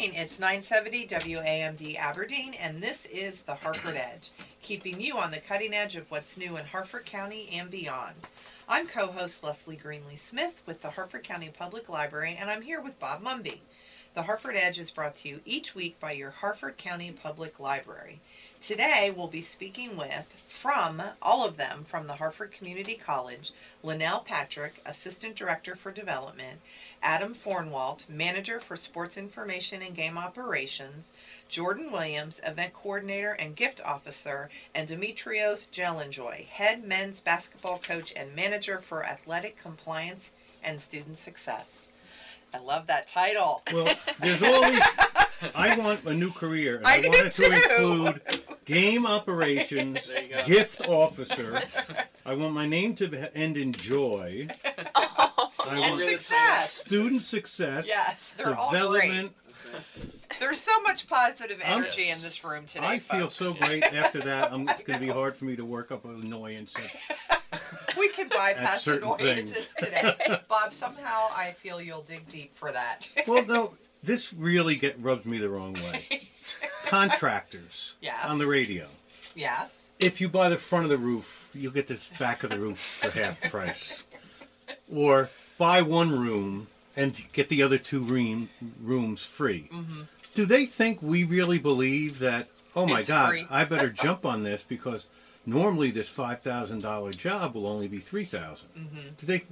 Morning. It's 970 WAMD Aberdeen, and this is the Harford Edge, keeping you on the cutting edge of what's new in Harford County and beyond. I'm co host Leslie Greenly Smith with the Harford County Public Library, and I'm here with Bob Mumby. The Harford Edge is brought to you each week by your Harford County Public Library. Today we'll be speaking with, from all of them from the Harford Community College, Lunell Patrick, Assistant Director for Development, Adam Fornwalt, Manager for Sports Information and Game Operations, Jordan Williams, Event Coordinator and Gift Officer, and Dimitrios Jelen-Joy, Head Men's Basketball Coach and Manager for Athletic Compliance and Student Success. I love that title. Well, there's all these. I want a new career, and I I, do want it to too. include game operations, There you go. gift officer. I want my name to end in joy. Oh, I and want success. student success, Yes, they're all great. development. There's so much positive I'm- energy in this room today. I feel folks. so great after that. I'm, it's going to be hard for me to work up an annoyance. We can bypass certain annoyances things. today. Bob, somehow I feel you'll dig deep for that. Well, no, this really get rubs me the wrong way. Contractors Yes. on the radio. yes. if you buy the front of the roof, you'll get the back of the roof for half price. Or buy one room and get the other two room, rooms free. Mm-hmm. Do they think we really believe that? Oh my It's God. I better jump on this because normally this five thousand dollar job will only be three thousand. Mm-hmm. Do they?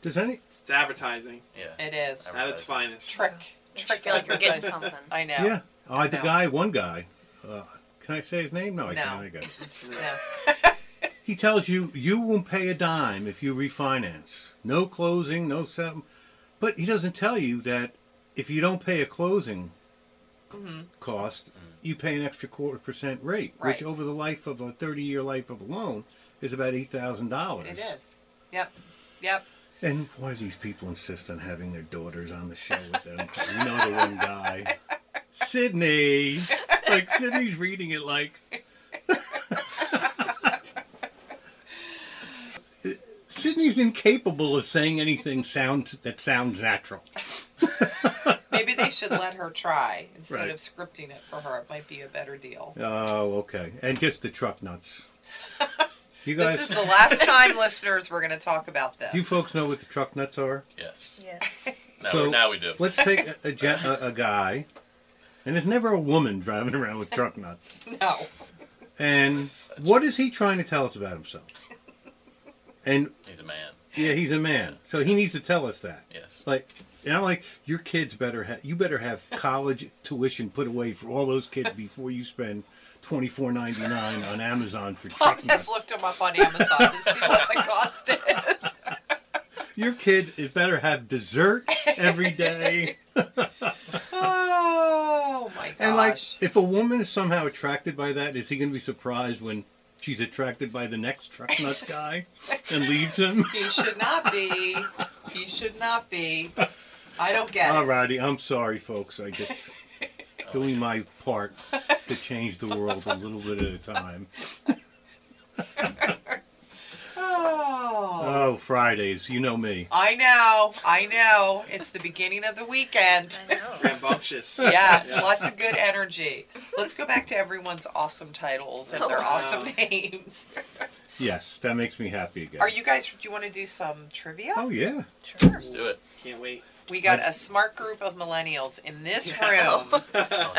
Does any? It's advertising Yeah. It is. at its finest. Trick. Makes you Trick feel like you're getting something. I know. Yeah. I the No. guy, one guy. Uh, can I say his name? No, I No. can't. I guess. No. He tells you you won't pay a dime if you refinance. No closing, no settlement. But he doesn't tell you that if you don't pay a closing Mhm. cost, you pay an extra quarter percent rate, Right. which over the life of a 30 year life of a loan is about $8,000. It is. Yep. Yep. And why do these people insist on having their daughters on the show with them? you know the one guy. Sydney! Like, Sydney's reading it like. Sydney's incapable of saying anything sound that sounds natural. Maybe they should let her try instead Right. of scripting it for her. It might be a better deal. Oh, okay. And just the truck nuts. You guys, This is the last time, listeners, we're going to talk about this. do you folks know what the truck nuts are? Yes. Yes. Now, So- now we do. Let's take a, a, a, a guy, and there's never a woman driving around with truck nuts. No. And what is he trying to tell us about himself? And He's a man. yeah, he's a man, so he needs to tell us that. Yes. Like, and I'm like your kids better have you better have college tuition put away for all those kids before you spend twenty four ninety nine on Amazon for Bob truck has nuts. looked them up on Amazon to see what the cost is. Your kid is better have dessert every day. Oh my gosh. And like, if a woman is somehow attracted by that, is he going to be surprised when she's attracted by the next truck nuts guy and leaves him? he should not be. He should not be. I don't get it. Alrighty, I'm sorry, folks. I just doing my part to change the world a little bit at a time. Oh. Oh, Fridays, you know me. I know. I know. It's the beginning of the weekend. I know. Rambunctious. Yes, Yeah. lots of good energy. Let's go back to everyone's awesome titles and their Oh, awesome wow. names. Yes, that makes me happy again. Are you guys? Do you want to do some trivia? Oh yeah. Sure. Let's do it. Can't wait. We got a smart group of millennials in this room. Oh.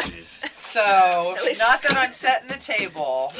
So, not that I'm setting the table.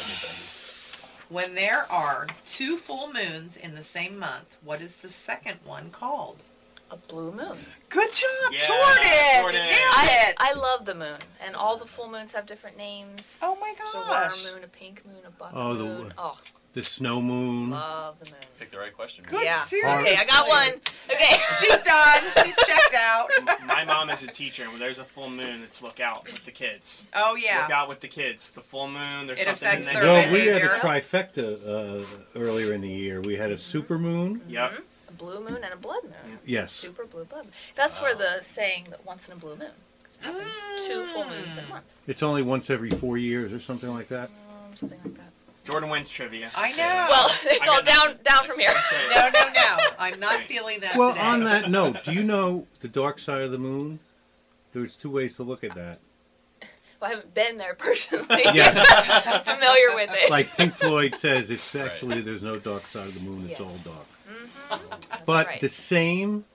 When there are two full moons in the same month, what is the second one called? A blue moon. Good job, Yeah, Jordan! Jordan. I! I love the moon, and all the full moons have different names. oh my There's a gosh. water moon, a pink moon, a buck Oh, the- moon. Oh, The snow moon. love the moon. Pick the right question. Good, Yeah. seriously. Okay, I got one. Okay. She's done. She's checked out. My mom is a teacher, and when there's a full moon, it's look out with the kids. Oh yeah. Look out with the kids. The full moon, there's It something in affects there. their Well, we had a trifecta uh, earlier in the year. We had a super moon. Yep. A blue moon and a blood moon. Yes. Super blue blood moon. That's where the saying that once in a blue moon. 'cause it happens two full moons in a month. It's only once every four years or something like that. Um, something like that. Jordan wins trivia. I know. Well, it's I all got down nothing. down from here. no, no, no. I'm not feeling that Well, today. on that note, do you know the dark side of the moon? there's two ways to look at that. Well, I haven't been there personally. Yeah. I'm familiar with it. Like Pink Floyd says, it's Right. actually there's no dark side of the moon. It's Yes. all dark. Mhm. But right. the same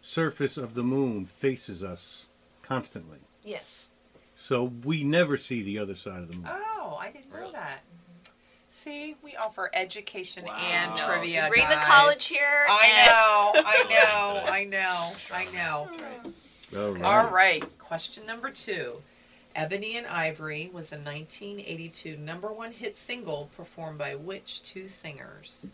surface of the moon faces us constantly. yes. So we never see the other side of the moon. Oh, I didn't know Really? that. See, we offer education Wow. and No, trivia. Bring the college here. I and- know, I know. I know, I know. That's right. All right. All right, question number two. Ebony and Ivory was a 1982 number one hit single performed by which two singers?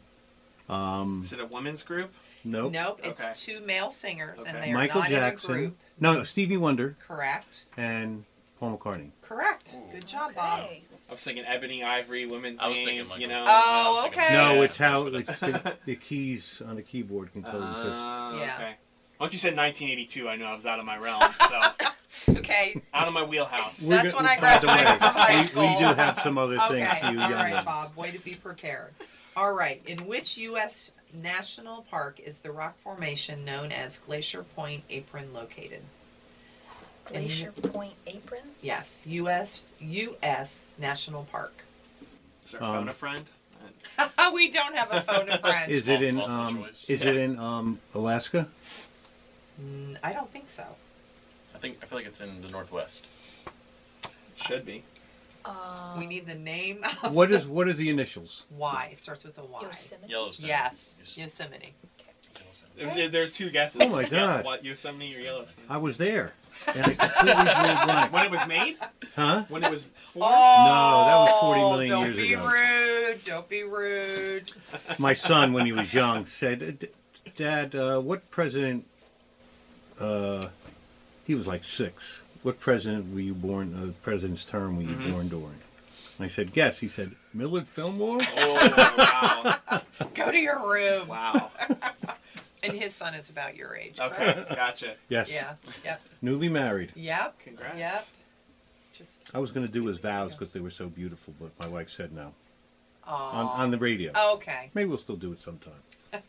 Um, Is it a women's group? nope. Nope, it's Okay. two male singers, and Okay. they are Michael not Jackson. in a group. No, no, Stevie Wonder Correct. and Paul McCartney. Correct. Ooh. Good job, Bob. Okay. I was thinking Ebony, Ivory, women's I was thinking names. You Michael. know. Oh, I was thinking okay. No, it's how that's it's what the, the keys on the keyboard can close. It's Uh, Yeah. Okay. Once you said 1982, I knew I was out of my realm. So Okay. out of my wheelhouse. We're That's go- when I by the graduated from high way, we, school. we do have some other things Okay. for you All young right, ones. Bob. Way to be prepared. All right. In which U.S. national park is the rock formation known as Glacier Point Apron located? Glacier Point Apron. Yes, U.S. U.S. National Park. Is there Um, phone a friend? we don't have a phone a friend. Is it in Multiple um, choice. is it in um, Alaska? Mm, I don't think so. I think I feel like it's in the northwest. Should be. Um, we need the name of What is what are the initials? Y. It starts with a Y. Yosemite. Yellowstone. Yes, Yos- Yosemite. Yosemite. There's, there's two guesses. Oh my Yeah, God. what Yosemite or Yellowstone? I was there, and I completely drew blank. When it was made? Huh? When it was formed? Oh, no, that was 40 million don't years be ago. rude. Don't be rude. My son, when he was young, said, "Dad, uh, what president?" Uh, he was like six. What president were you born? Uh, president's term were you Mhm. born during? And I said, "Guess." He said, "Millard Fillmore." Oh, wow. Go to your room. Wow. And his son is about your age. Okay, correct? gotcha. Yes. Yeah. Yep. Newly married. Yep. Congrats. Yep. Just. I was going to do his vows because they were so beautiful, but my wife said no on, on the radio. Okay. Maybe we'll still do it sometime.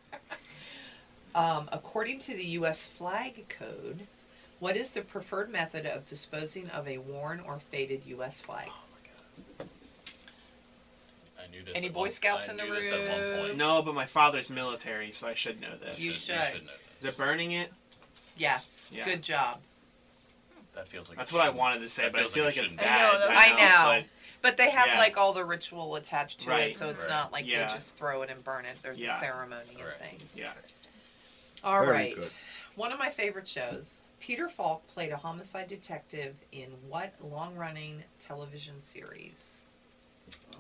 Um, according to the U.S. flag code, what is the preferred method of disposing of a worn or faded U.S. flag? Oh I knew this. Any at Boy one- Scouts I in the knew this at one room? point. No, but my father's military, so I should know this. You You should. should know Is it burning it? Yes. Yeah. Good job. that. That feels like That's it what I shouldn't- wanted to say, that but I feels feel like like, it it's shouldn't. I know, bad. that's- I know. But they have Yeah. like all the ritual attached to Right. it, so it's Right. not like Yeah. they just throw it and burn it. There's Yeah. a ceremony Right. and things. But, yeah. All Very right. good. One of my favorite shows. Peter Falk played a homicide detective in what long-running television series?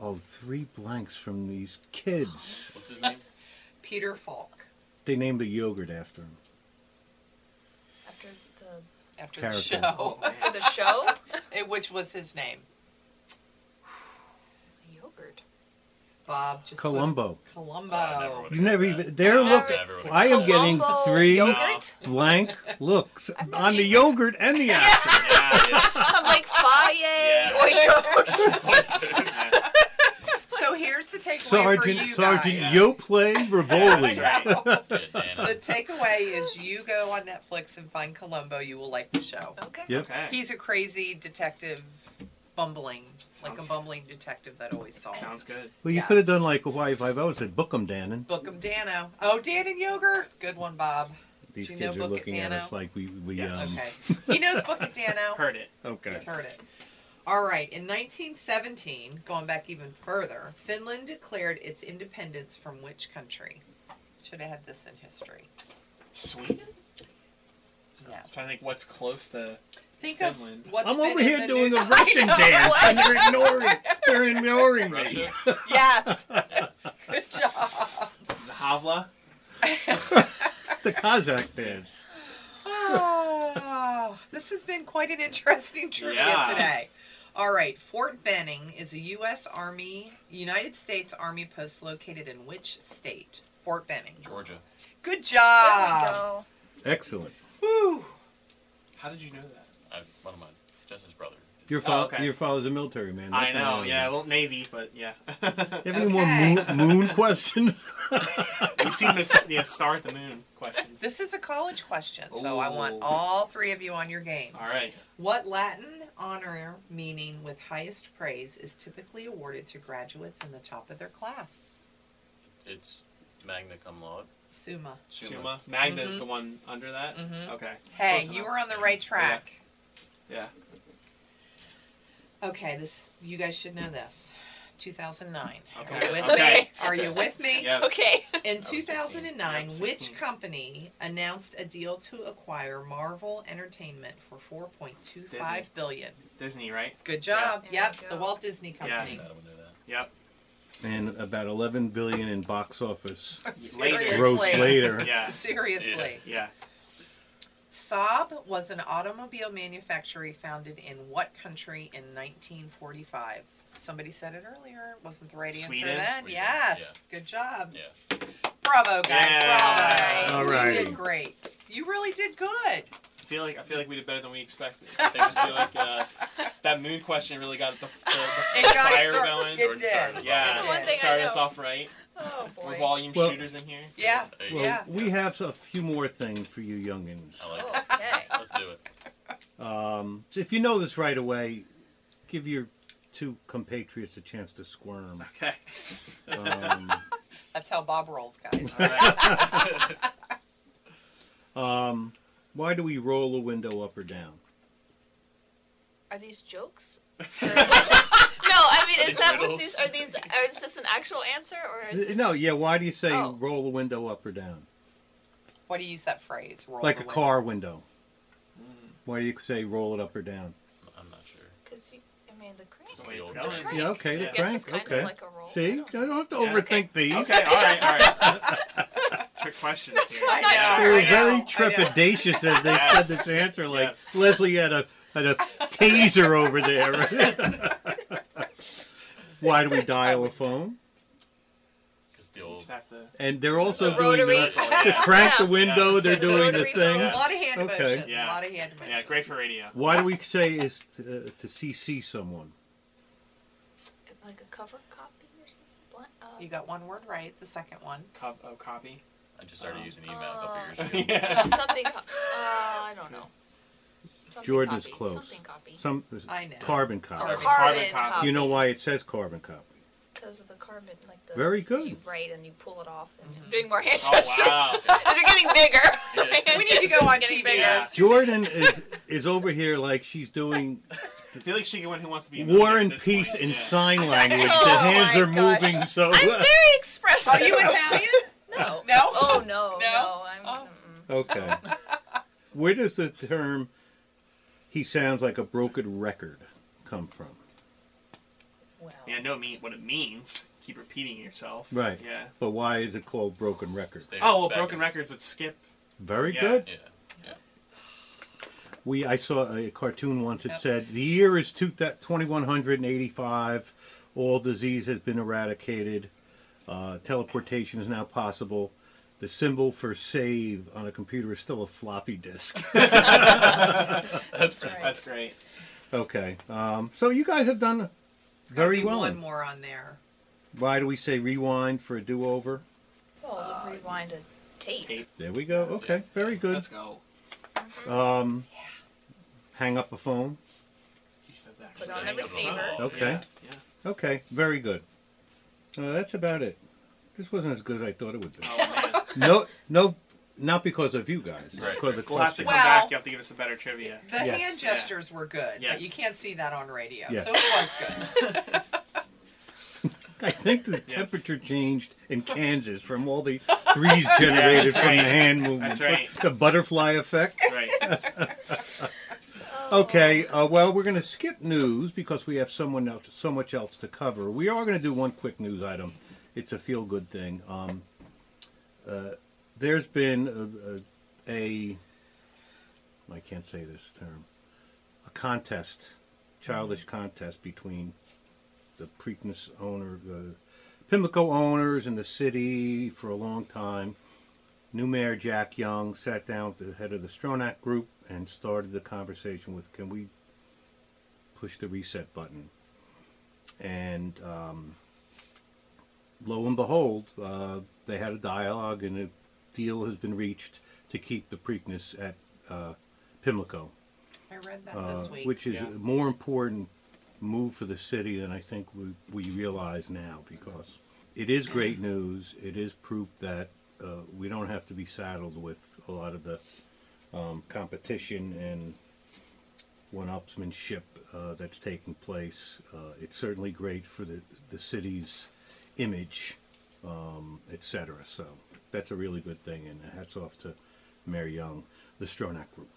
Oh, three blanks from these kids. What's his name? Peter Falk. They named a yogurt after him. After the After Character. the show, after the show. It- which was his name. Yogurt. Bob. Just Columbo. Columbo. I never You never even. that. They're I look. I am getting Columbo three Yogurt. blank looks I've on the yogurt and the actor. Yeah, yeah. I'm like Faye Yeah. Oikos. So here's the takeaway for Sergeant you Sergeant guys. Yoplait Rivoli. That's right. Good, The takeaway is you go on Netflix and find Columbo. You will like the show. Okay. Yep. Okay. He's a crazy detective, bumbling, like a bumbling detective that always solves. Sounds good. Well, you Yes. could have done like Hawaii Five O and said, "Book 'em, Dannon." Book 'em Dano. Oh, Dan and Yogurt. Good one, Bob. These Do you kids know are Book It, looking at Dano? us like we we Yes. um. Okay. He knows Book It Dano. Heard it. Okay. He's heard it. All right. In 1917, going back even further, Finland declared its independence from which country? Should have had this in history. Sweden? Yeah. I'm trying to think what's close to Think of what's I'm been over here the doing news- a Russian dance, what? and they're ignoring. They're ignoring me. Russia? Yes. Good job. the Havla. the Kazakh dance. Oh, this has been quite an interesting trivia Yeah. today. All right, Fort Benning is a U.S. Army, United States Army post located in which state? Fort Benning. Georgia. Good There we job. go. Excellent. Whew. How did you know that? I, one of my Jess's brother Your father, okay. your father's a military man. I know. how Yeah, a little Navy, but yeah. You have any more moon, moon questions? we seem to s- yeah, start the moon questions. This is a college question, so I want all three of you on your game. All right. What Latin honor meaning with highest praise is typically awarded to graduates in the top of their class? It's magna cum laude. Summa. Summa. Magna's Mhm. the one under that. Mhm. Okay. Hey, Close you enough. were on the right track. Yeah. Okay, this you guys should know this. 2009. Okay. Are you with Okay. me? Are you with me? Yes. Okay. In was 16. 2009, Yep, which 16. company announced a deal to acquire Marvel Entertainment for 4.25 billion? Disney, right? Good job. There yep, you the go. Walt Disney Company. I would know that. Yep. and about 11 billion in box office Later. Seriously. gross later. Yeah. Seriously. Yeah. Saab was an automobile manufacturer founded in what country in 1945? Somebody said it earlier. Wasn't the right answer Sweden? then? Sweden, Yes. yeah. Good job. Yeah. Bravo, guys. Yeah. Bravo. All You did great. You really did good. I feel like I feel like we did better than we expected. I think- feel like uh, that moon question really got the, the, the It fire start- going. It Jordan did. started Yeah. It One did. thing I Started us off right. Oh We're volume Well- shooters in here. Yeah. There Well. Yeah. we have a few more things for you youngins. I like it. Okay. Let's do it. Um, so if you know this right away, give your two compatriots a chance to squirm. Okay. Um, That's how Bob rolls, guys. All right. um, why do we roll a window up or down? Are these jokes? Or- no, I mean, is that what these are? These are, is this an actual answer or is this No, yeah. Why do you say Oh. roll the window up or down? Why do you use that phrase? Roll like the a window? car window. Mm, Why do you say roll it up or down? I'm not sure. Because you, I mean, the that's the crank. The going. crank. Yeah, okay, the Yeah. I guess crank. it's kind okay. of like a roll. See, I I don't- don't have to Yeah, overthink these. Okay. All right. All right. Trick questions here. I know. They I were very trepidatious as they Yes. said this answer. Like Yes. Leslie had a had a taser over there. Why do we dial a phone? Because the old. just have to. And they're also The doing rotary. the, Oh, to yeah. crank the window. Yes. They're The doing the thing. phone. A lot of hand Okay. motion. Yeah. A lot of hand motion. Yeah. Great for radio. Why do we say is to, uh, to CC someone? Like a cover copy or something. Bla- Uh, You got one word right. The second one. Co- oh, copy. I just started Oh. using email a couple Uh, years ago. yeah. something. Co- uh, I don't know. Something Jordan is copy. close. Something copy. Some I know. carbon Oh, copy. Carbon carbon, copy. copy. Do you know why it says carbon copy? Because of the carbon, like the. Very good. You write and you pull it off, and Mhm. you're doing more hand Oh, gestures. wow. They're getting bigger. Yeah. We need to go on getting TV. bigger. Yeah. Jordan is is over here like she's doing I feel like she's the one Who Wants to Be War and Peace point. in Yeah. sign language. Oh the hands are gosh. moving so. I'm very expressive. Are you Italian? No. No? Oh no. No? No. I'm. Oh. Okay. Where does the term "he sounds like a broken record" come from? Well. Yeah, no, mean what it means. Keep repeating yourself. Right. Yeah. But why is it called broken record? Oh well, broken in- records would skip. Very Yeah. good. Yeah. yeah. We I saw a cartoon once It Yep. said the year is two, 2185. All disease has been eradicated. Uh, teleportation is now possible. The symbol for save on a computer is still a floppy disk. That's right. That's great. okay. Um, so you guys have done There's very be well. One more on there. Why do we say rewind for a do-over? Well, we'll rewind a tape. Tape. There we go. Okay, very good. Let's go. Um, hang up a phone. You said that. Put on the receiver. Okay. Yeah. yeah. Okay, very good. Uh, that's about it. This wasn't as good as I thought it would be. Oh man. No, no, not because of you guys. Right. Because of the We'll have to question. come Well- back. You have to give us a better trivia. The Yes. hand Yeah. gestures were good, but Yes. you can't see that on radio. Yes. So it was good. I think the Yes. temperature changed in Kansas from all the breeze generated that's from the right. hand movement. That's right. The butterfly effect. Right. Okay, uh, well, we're going to skip news because we have someone else, so much else to cover. We are going to do one quick news item. It's a feel-good thing. Um, uh, there's been a, a, a, I can't say this term, a contest, childish contest between the Preakness owner, the Pimlico owners and the city for a long time. New Mayor Jack Young sat down with the head of the Stronach Group and started the conversation with, can we push the reset button. And um, lo and behold, uh, they had a dialogue, and a deal has been reached to keep the Preakness at uh, Pimlico, I read that uh, this week. which is Yeah. a more important move for the city than I think we, we realize now because it is great news. It is proof that uh, we don't have to be saddled with a lot of the um, competition and one-upsmanship uh, that's taking place. Uh, it's certainly great for the, the city's image, um, et cetera. So that's a really good thing, and hats off to Mayor Young, the Stronach Group,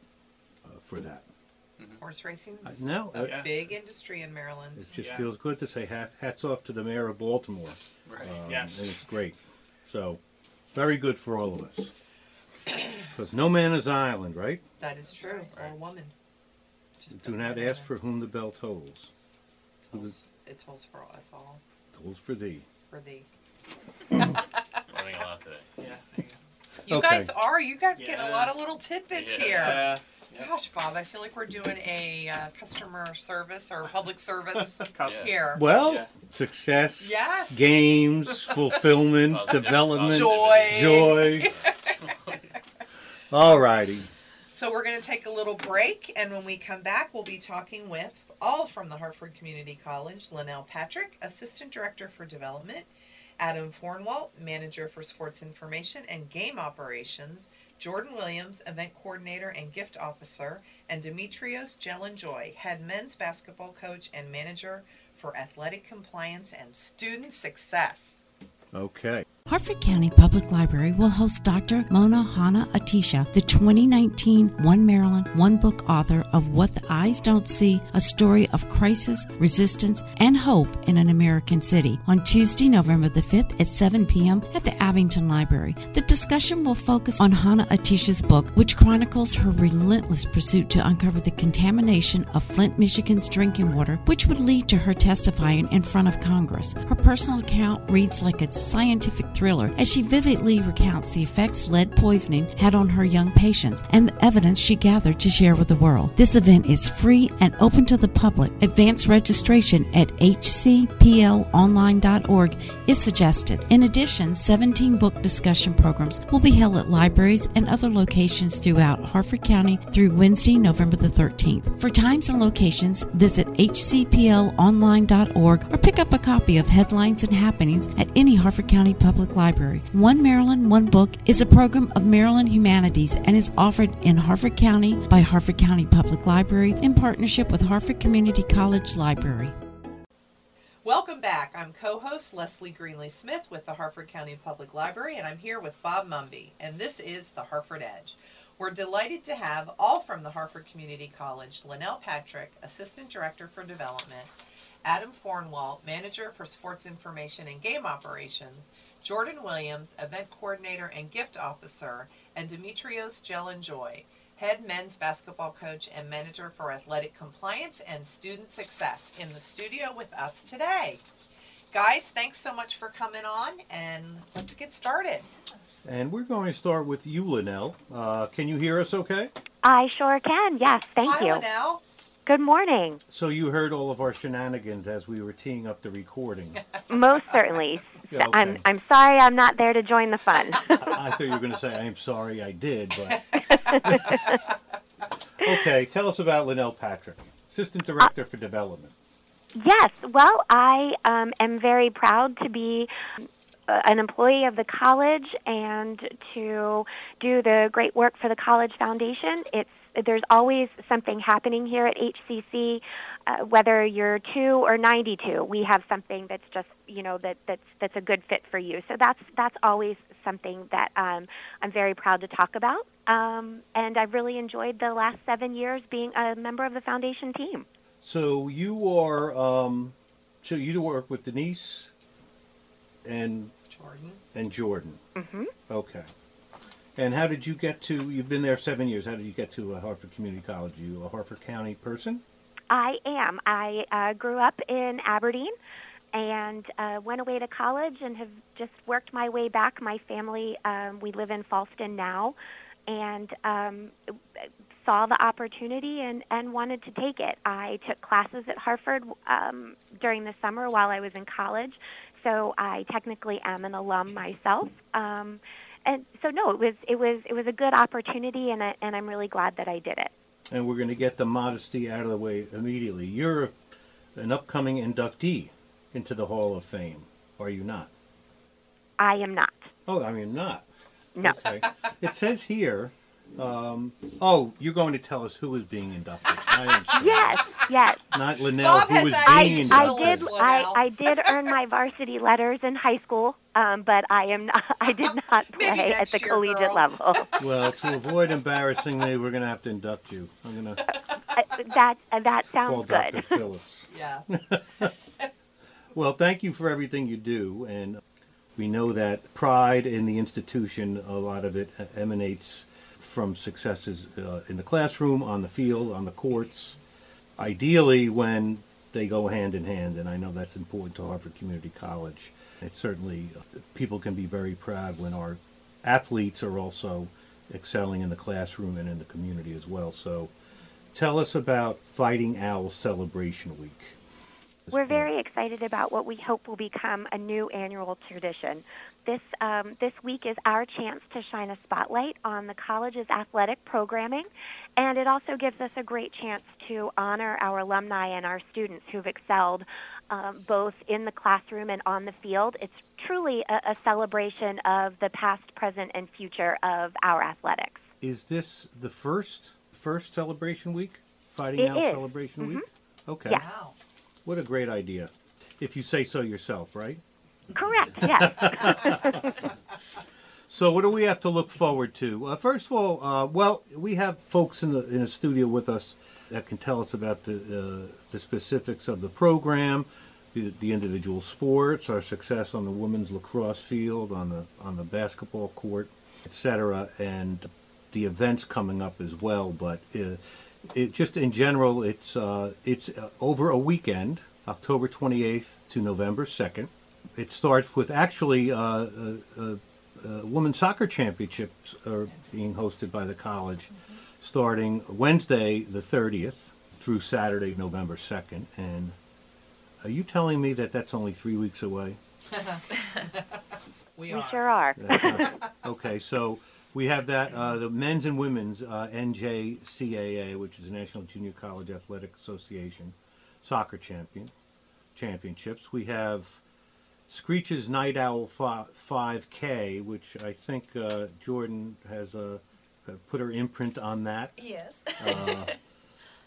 uh, for that. Horse racing Uh, is no, a uh, big industry in Maryland. it just Yeah. feels good to say hat, hats off to the mayor of Baltimore. Right. Um, Yes. And it's great. So, very good for all of us. Because no man is an island, right? That is true. Right. Or a woman. Just Do put not that ask in for whom the bell tolls. there. Tolls- It tolls for us all. Tolls for thee. For thee. Learning a lot today. Yeah. you. You Okay. guys are. You got get a lot of little tidbits Yeah. here. Yeah. yeah. Gosh, Bob, I feel like we're doing a uh, customer service or public service Yeah. here. Well, Yeah. success, Yes. games, fulfillment, Positive- development, Joy. joy. All righty. So we're going to take a little break, and when we come back, we'll be talking with all from the Harford Community College, Lunell Patrick, Assistant Director for Development, Adam Fornwalt, Manager for Sports Information and Game Operations, Jordan Williams, Event Coordinator and Gift Officer, and Dimitrios Jelen-Joy, Head Men's Basketball Coach and Manager for Athletic Compliance and Student Success. Okay. Harford County Public Library will host Dr. Mona Hanna-Attisha, the 2019 One Maryland, One Book author of What the Eyes Don't See, a story of crisis, resistance, and hope in an American city, on Tuesday, November the 5th at 7 p.m. at the Abingdon Library. The discussion will focus on Hanna-Attisha's book, which chronicles her relentless pursuit to uncover the contamination of Flint, Michigan's drinking water, which would lead to her testifying in front of Congress. Her personal account reads like a scientific thriller as she vividly recounts the effects lead poisoning had on her young patients and the evidence she gathered to share with the world. This event is free and open to the public. Advance registration at hcplonline.org is suggested. In addition, 17 book discussion programs will be held at libraries and other locations throughout Harford County through Wednesday, November the 13th. For times and locations, visit hcplonline.org or pick up a copy of Headlines and Happenings at any Harford County Public Library. One Maryland, One Book is a program of Maryland Humanities and is offered in Harford County by Harford County Public Library in partnership with Harford Community College Library. Welcome back. I'm co-host Leslie Greenly Smith with the Harford County Public Library, and I'm here with Bob Mumby, and this is the Harford Edge. We're delighted to have all from the Harford Community College, Lunell Patrick, Assistant Director for Development, Adam Fornwalt, Manager for Sports Information and Game Operations, Jordan Williams, Event Coordinator and Gift Officer, and Dimitrios Jelen-Joy, Head Men's Basketball Coach and Manager for Athletic Compliance and Student Success, in the studio with us today. Guys, thanks so much for coming on, and let's get started. And we're going to start with you, Lunell. Uh, can you hear us okay? I sure can. Yes, thank Hi, you. Lunell. Good morning. So you heard all of our shenanigans as we were teeing up the recording. Most certainly. Yeah, okay. I'm I'm sorry I'm not there to join the fun. I thought you were going to say, I'm sorry I did, but. okay, tell us about Lunell Patrick, Assistant Director for Development. yes. Well, I um, am very proud to be uh, an employee of the college and to do the great work for the College Foundation. It's there's always something happening here at HCC, uh, whether you're two or 92. We have something that's just you know that that's that's a good fit for you. So that's that's always something that um, I'm very proud to talk about. Um, and I've really enjoyed the last seven years being a member of the foundation team. So you are, um, so you work with Denise and Jordan. and Jordan. hmm Okay. And how did you get to? You've been there seven years. How did you get to uh, Harford Community College? you a Harford County person? I am. I uh, grew up in Aberdeen and uh, went away to college and have just worked my way back. My family, um, we live in Falston now, and um, saw the opportunity and, and wanted to take it. I took classes at Harford um, during the summer while I was in college, so I technically am an alum myself. Um, and so no, it was it was it was a good opportunity, and I, and I'm really glad that I did it. And we're going to get the modesty out of the way immediately. You're an upcoming inductee into the Hall of Fame, are you not? I am not. Oh, I mean not. No. Okay. It says here. Um, oh, you're going to tell us who is being inducted. I understand. Yes, yes. Not Lunell, Bob who was is added being to I, inducted. I did. I, I did earn my varsity letters in high school, um, but I am not, I did not play at the year, collegiate girl. level. Well, to avoid embarrassing me, we're going to have to induct you. I'm going to Uh, that uh, that call sounds Dr. good. Phillips. Yeah. Well, thank you for everything you do, and we know that pride in the institution, a lot of it emanates from successes uh, in the classroom, on the field, on the courts. Ideally, when they go hand in hand, and I know that's important to Harford Community College. It certainly people can be very proud when our athletes are also excelling in the classroom and in the community as well. So, tell us about Fighting Owl Celebration Week. We're very excited about what we hope will become a new annual tradition. This um, this week is our chance to shine a spotlight on the college's athletic programming, and it also gives us a great chance to honor our alumni and our students who've excelled um, both in the classroom and on the field. It's truly a, a celebration of the past, present, and future of our athletics. Is this the first first celebration week? Fighting It Out is. celebration week? Okay. Yeah. Wow. What a great idea. If you say so yourself, right? Correct. Yes. So what do we have to look forward to? Uh, first of all, uh, well, we have folks in the in the studio with us that can tell us about the uh, the specifics of the program, the, the individual sports, our success on the women's lacrosse field, on the on the basketball court, etc., and the events coming up as well. But uh, it just in general, it's uh, it's over a weekend, October 28th to November 2nd. It starts with actually uh, uh, uh, uh, women's soccer championships are being hosted by the college, starting Wednesday the 30th through Saturday November 2nd. And are you telling me that that's only three weeks away? We, we are. sure are. Not- okay, so we have that uh, the men's and women's uh, NJCAA, which is the National Junior College Athletic Association soccer champion championships. We have Screech's Night Owl 5K, which I think uh, Jordan has uh, uh, put her imprint on that. Yes. Uh,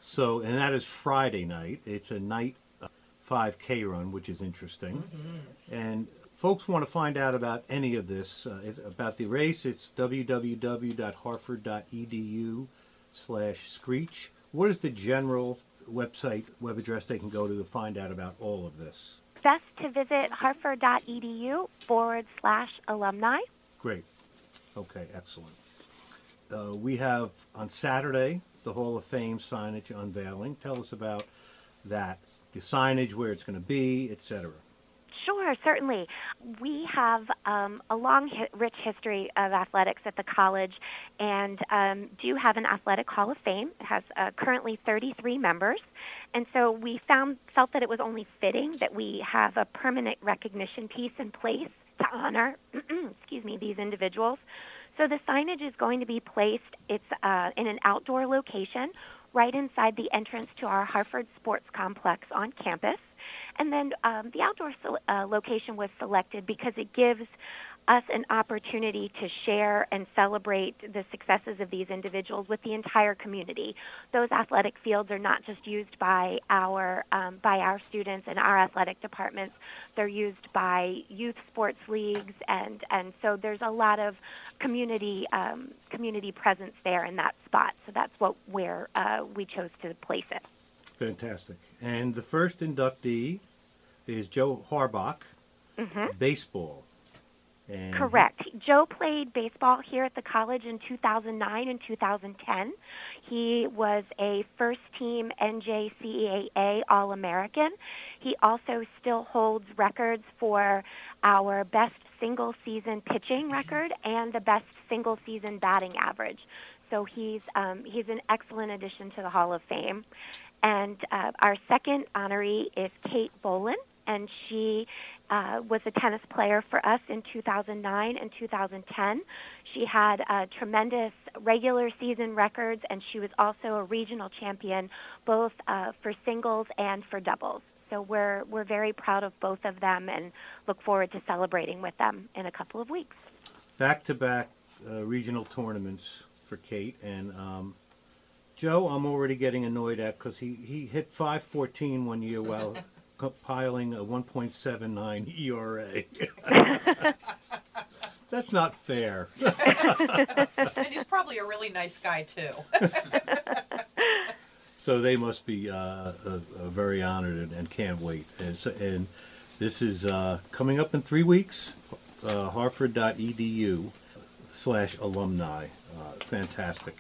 so, and that is Friday night. It's a night uh, 5K run, which is interesting. Yes. And folks want to find out about any of this, uh, about the race, it's www.harford.edu slash screech. What is the general website, web address they can go to to find out about all of this? Best to visit harford.edu forward slash alumni. Great. Okay, excellent. Uh, we have on Saturday the Hall of Fame signage unveiling. Tell us about that, the signage, where it's going to be, etc. Sure, certainly. We have um, a long, hi- rich history of athletics at the college and um, do have an athletic hall of fame. It has uh, currently 33 members. And so we found, felt that it was only fitting that we have a permanent recognition piece in place to honor, excuse me, these individuals. So the signage is going to be placed. It's uh, in an outdoor location, right inside the entrance to our Harford Sports Complex on campus. And then um, the outdoor uh, location was selected because it gives us an opportunity to share and celebrate the successes of these individuals with the entire community. Those athletic fields are not just used by our um, by our students and our athletic departments; they're used by youth sports leagues, and and so there's a lot of community um, community presence there in that spot. So that's what where uh, we chose to place it. Fantastic. And the first inductee is Joe Harbach, baseball. And Correct. Joe played baseball here at the college in 2009 and 2010. He was a first team NJCAA All American. He also still holds records for our best single season pitching record and the best single season batting average. so he's um, he's an excellent addition to the Hall of Fame. And uh, our second honoree is Kate Bolin, and she uh, was a tennis player for us in 2009 and 2010. She had uh, tremendous regular season records, and she was also a regional champion both uh, for singles and for doubles. So we're we're very proud of both of them, and look forward to celebrating with them in a couple of weeks. Back to back regional tournaments for Kate and um, Joe. I'm already getting annoyed at because he, he hit 514 one year while compiling a 1.79 ERA. That's not fair. and he's probably a really nice guy too. so they must be uh, uh, uh, very honored and, and, can't wait. And, so, and this is uh, coming up in three weeks. Uh, Harford.edu slash alumni. Uh, fantastic.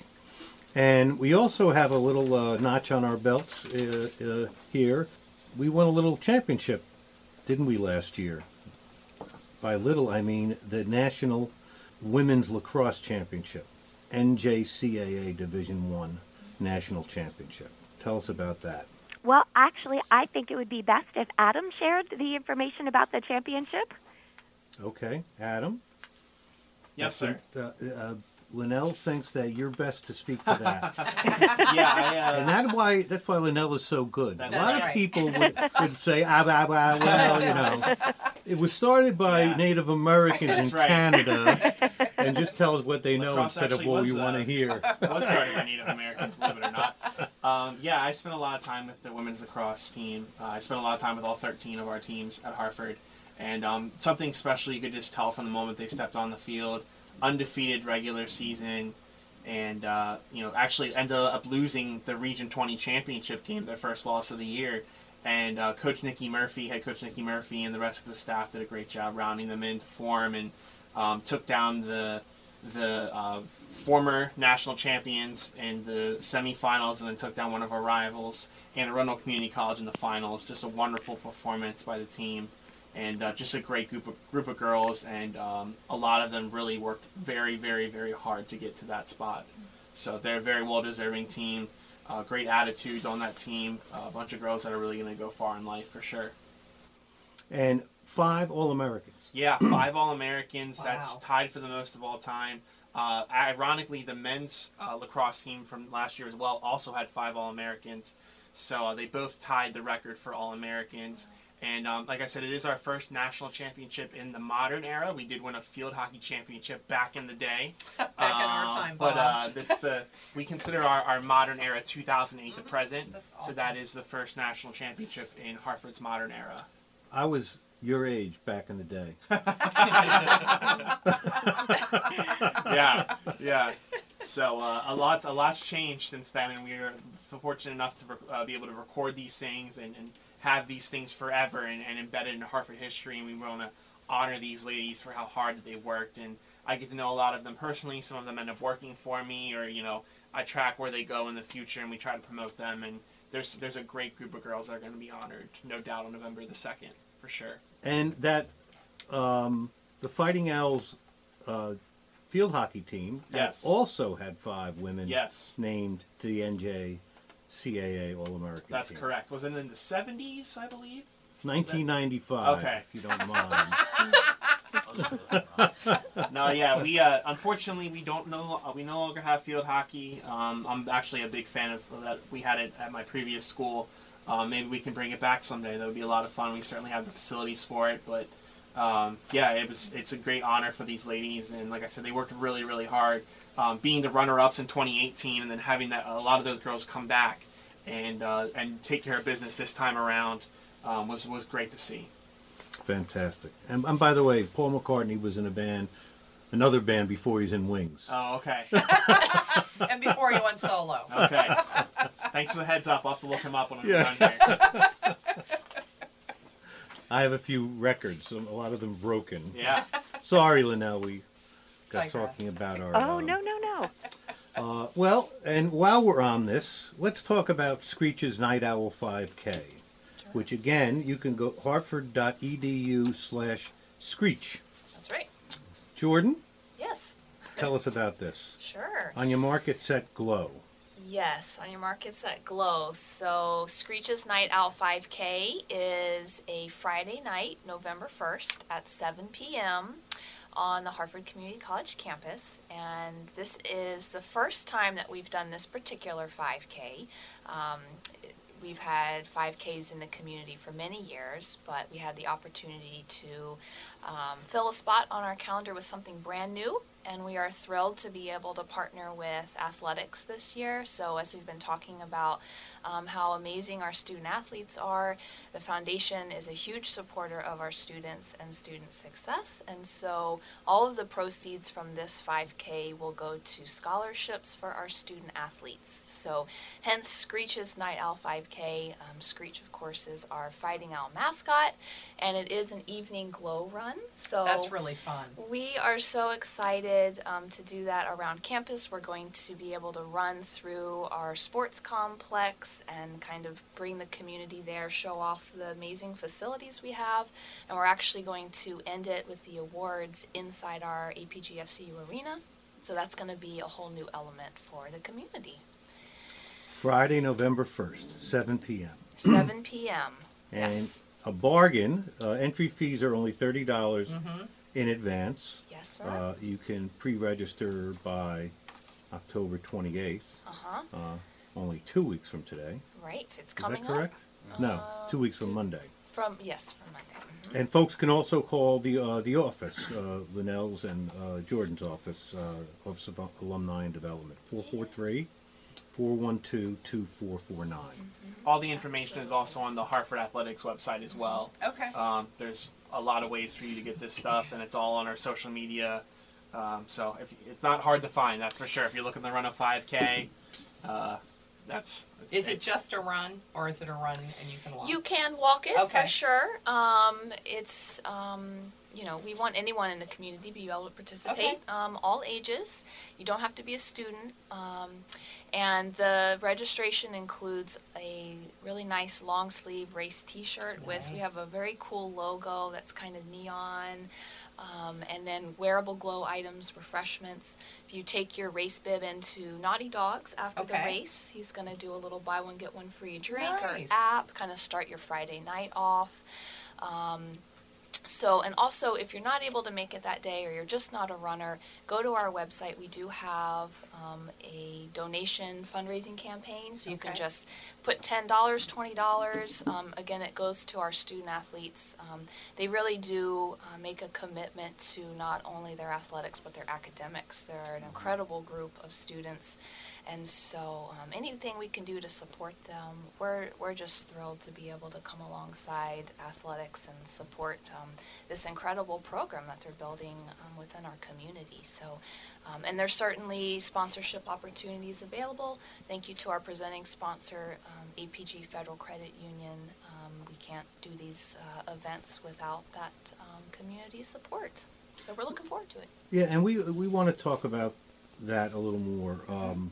And we also have a little uh, notch on our belts uh, uh, here. We won a little championship, didn't we, last year? By little, I mean the National Women's Lacrosse Championship, NJCAA Division One National Championship. Tell us about that. Well, actually, I think it would be best if Adam shared the information about the championship. Okay, Adam. Yes, sir. Uh, uh, Lunell thinks that you're best to speak to that. yeah, I, uh, and that's why that's why Lunell is so good. A lot right. of people would, would say, ah, well, you know. It was started by Yeah. Native Americans That's in right. Canada, and just tell us what they know instead of what we want to uh, hear. was started by Native Americans, believe it or not. Um, yeah, I spent a lot of time with the women's lacrosse team. Uh, I spent a lot of time with all 13 of our teams at Harford. And um, something special you could just tell from the moment they stepped on the field. Undefeated regular season, and uh, you know actually ended up losing the Region 20 championship game, their first loss of the year. And uh, Coach Nikki Murphy, head coach Nikki Murphy, and the rest of the staff did a great job rounding them into form and um, took down the the uh, former national champions in the semifinals and then took down one of our rivals, Anne Arundel Community College in the finals. Just a wonderful performance by the team, and uh, just a great group of group of girls, and um, a lot of them really worked very, very, very hard to get to that spot. So they're a very well deserving team. Uh, great attitudes on that team. Uh, a bunch of girls that are really going to go far in life for sure. And five All Americans. Yeah, five All Americans. Wow. That's tied for the most of all time. Uh, ironically, the men's uh, lacrosse team from last year as well also had five All Americans. So uh, they both tied the record for All Americans. And um, like I said, it is our first national championship in the modern era. We did win a field hockey championship back in the day. Back in our Uh, time, But uh, that's the we consider our, our modern era 2008 the present. That's So that is the first national championship in Harford's modern era. I was your age back in the day. yeah, yeah. So uh, a lot, a lot's changed since then, and we are fortunate enough to rec- uh, be able to record these things and, and have these things forever and, and embedded in Harford history. And we want to honor these ladies for how hard that they worked. And I get to know a lot of them personally. Some of them end up working for me, or you know, I track where they go in the future, and we try to promote them. And there's there's a great group of girls that are going to be honored, no doubt, on November the second for sure. And that um, the Fighting Owls uh, field hockey team Yes. also had five women Yes. named to the NJCAA All American. That's team. correct. Was it in the 70s, I believe? 1995. Okay. If you don't mind. no, yeah, we uh, unfortunately we don't know uh, we no longer have field hockey. Um, I'm actually a big fan of that. We had it at my previous school. Uh, maybe we can bring it back someday. That would be a lot of fun. We certainly have the facilities for it, but um, yeah, it was it's a great honor for these ladies, and like I said, they worked really really hard. Um, being the runner-ups in 2018, and then having that a lot of those girls come back and uh, and take care of business this time around um, was was great to see. Fantastic. And, and by the way, Paul McCartney was in a band, another band before he's in Wings. Oh, okay. and before he went solo. Okay. Thanks for the heads up. I'll have to look him up when I'm Yeah. done here. I have a few records, a lot of them broken. Yeah. Sorry, Lunell, we got talking about our. Oh um, no no no! Uh, well, and while we're on this, let's talk about Screech's Night Owl 5K, which again, you can go harford.edu slash screech. That's right. Jordan, Yes. tell us about this. Sure. On your market set glow. Yes, on your markets at Glow. So Screech's Night Owl 5K is a Friday night, November 1st at 7 p.m. on the Harford Community College campus. And this is the first time that we've done this particular 5K. Um, we've had 5Ks in the community for many years, but we had the opportunity to um, fill a spot on our calendar with something brand new. And we are thrilled to be able to partner with athletics this year. So, as we've been talking about um, how amazing our student athletes are, the foundation is a huge supporter of our students and student success. And so, all of the proceeds from this 5K will go to scholarships for our student athletes. So, hence Screech's Night Owl 5K. Um, Screech, of course, is our Fighting Owl mascot, and it is an evening glow run. So, That's really fun. we are so excited um, to do that around campus. We're going to be able to run through our sports complex and kind of bring the community there, show off the amazing facilities we have, and we're actually going to end it with the awards inside our APGFCU arena. So that's going to be a whole new element for the community. Friday, November 1st, 7 p.m. 7 p.m. And yes. a bargain. Uh, entry fees are only $30 Mm-hmm. In advance. Yes, sir. Uh, you can pre-register by October 28th, Uh huh. uh, only two weeks from today. Right. It's Is coming that correct? up. No, Uh, two weeks from two- Monday. From yes, from Monday. Mhm. And folks can also call the uh, the office, uh, Lunell's and uh, Jordan's office, uh, Office of Alumni and Development, 443 412 2449. All the information is also on the Harford Athletics website as well. Okay. Um, there's a lot of ways for you to get this stuff, and it's all on our social media. Um, so if, it's not hard to find, that's for sure. If you're looking to run a 5K, uh, that's. It's, Is it it's- just a run, or is it a run and you can walk? You can walk it Okay. for sure. Um, it's um, you know we want anyone in the community to be able to participate. Okay. Um, all ages. You don't have to be a student. Um, and the registration includes a really nice long sleeve race T-shirt with we have a very cool logo that's kind of neon. Um, and then wearable glow items, refreshments. If you take your race bib into Naughty Dogs after the race, he's going to do a little buy one get one free drink Nice. or app, kind of start your Friday night off. Um, so, and also, if you're not able to make it that day or you're just not a runner, go to our website. We do have um, a donation fundraising campaign, so you can Okay. just put $10, $20. Um, again, it goes to our student athletes. Um, they really do uh, make a commitment to not only their athletics but their academics. They're an incredible group of students, and so um, anything we can do to support them, we're we're just thrilled to be able to come alongside athletics and support um, this incredible program that they're building um, within our community. So, um, and there's certainly sponsorship opportunities available. Thank you to our presenting sponsor, um, APG Federal Credit Union. Um, we can't do these uh, events without that um, community support. So we're looking forward to it. Yeah, and we we want to talk about that a little more. Um,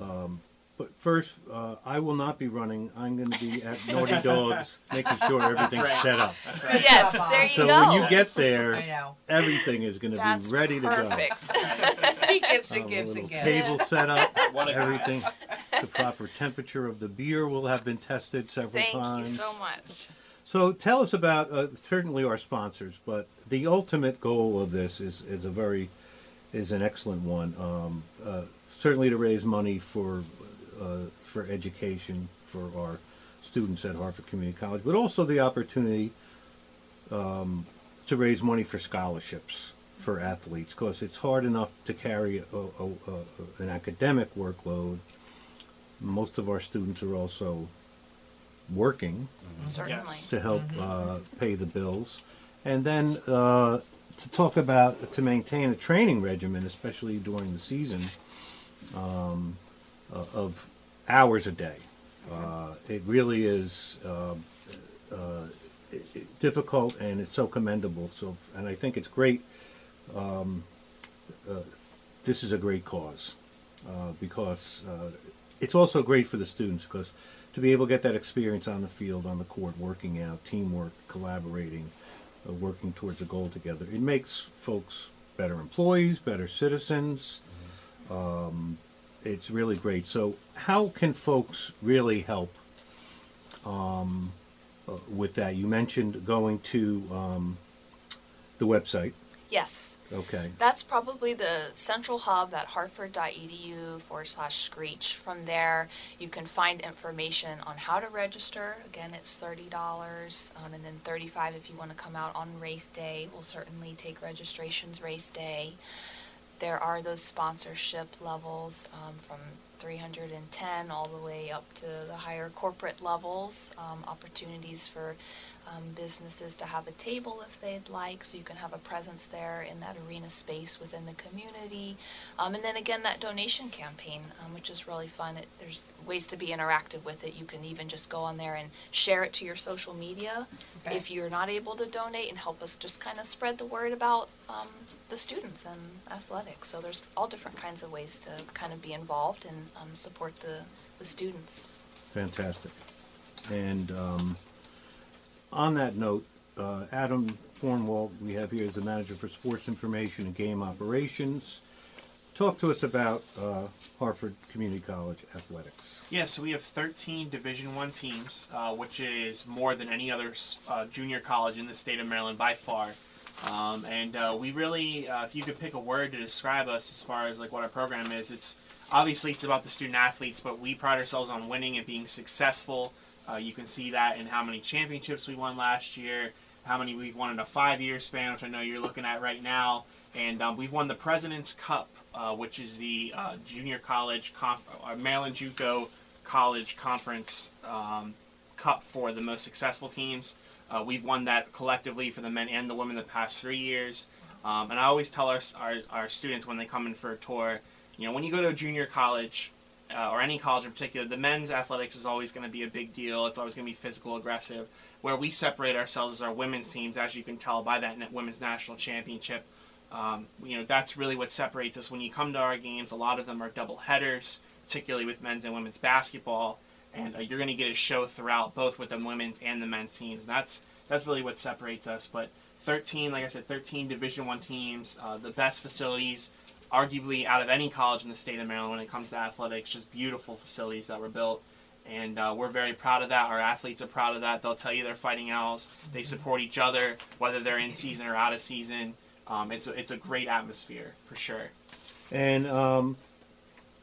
um, but first, uh, I will not be running. I'm going to be at Naughty Dogs, making sure everything's right. set up. Right. Yes, job, there Bob. you So go. when you get I there, know. everything is going to be ready to go. perfect. He gives and a gives little and gives. table set up, What a guy. everything. The proper temperature of the beer will have been tested several Thank times. Thank you so much. So tell us about uh, certainly our sponsors, but the ultimate goal of this is, is a very is an excellent one. Um, uh, certainly to raise money for for education for our students at Harford Community College, but also the opportunity um, to raise money for scholarships for athletes because it's hard enough to carry a, a, a, an academic workload. Most of our students are also working Certainly. to help uh, pay the bills, and then uh, to talk about to maintain a training regimen, especially during the season, um, uh, of hours a day. Uh, it really is uh, uh, it, it- difficult, and it's so commendable. So, and I think it's great. Um, uh, this is a great cause uh, because uh, it's also great for the students because to be able to get that experience on the field, on the court, working out, teamwork, collaborating, uh, working towards a goal together, it makes folks better employees, better citizens. Um, it's really great. So, how can folks really help um, uh, with that? You mentioned going to um, the website. Yes. Okay. That's probably the central hub at harford.edu forward slash screech. From there, you can find information on how to register. Again, it's $30, um, and then 35 if you want to come out on race day. We'll certainly take registrations race day. There are those sponsorship levels um, from 310 all the way up to the higher corporate levels, um, opportunities for um, businesses to have a table if they'd like, so you can have a presence there in that arena space within the community. Um, and then again, that donation campaign, um, which is really fun. It, there's ways to be interactive with it. You can even just go on there and share it to your social media Okay. if you're not able to donate and help us just kind of spread the word about um, the students and athletics. So there's all different kinds of ways to kind of be involved and um, support the, the students. Fantastic. And um, on that note, uh, Adam Fornwalt, we have here as the manager for sports information and game operations. Talk to us about uh, Harford Community College athletics. Yeah, so we have 13 Division One teams, uh, which is more than any other uh, junior college in the state of Maryland by far. Um, and uh, we really, uh, if you could pick a word to describe us as far as like what our program is, it's obviously it's about the student athletes, but we pride ourselves on winning and being successful. Uh, you can see that in how many championships we won last year, how many we've won in a five-year span, which I know you're looking at right now. And um, we've won the President's Cup, uh, which is the uh, junior college conf- uh, Maryland JUCO College Conference um, Cup for the most successful teams. Uh, we've won that collectively for the men and the women the past three years. Um, and I always tell our, our, our students when they come in for a tour, you know, when you go to a junior college uh, or any college in particular, the men's athletics is always going to be a big deal. It's always going to be physical, aggressive. Where we separate ourselves is our women's teams, as you can tell by that women's national championship. Um, you know, that's really what separates us. When you come to our games, a lot of them are double headers, particularly with men's and women's basketball, and uh, you're going to get a show throughout, both with the women's and the men's teams. That's that's really what separates us. But 13, like I said, 13 Division One teams, uh, the best facilities, arguably out of any college in the state of Maryland when it comes to athletics. Just beautiful facilities that were built. And uh, we're very proud of that. Our athletes are proud of that. They'll tell you they're fighting owls. They support each other, whether they're in season or out of season. Um, it's, a, it's a great atmosphere, for sure. And um,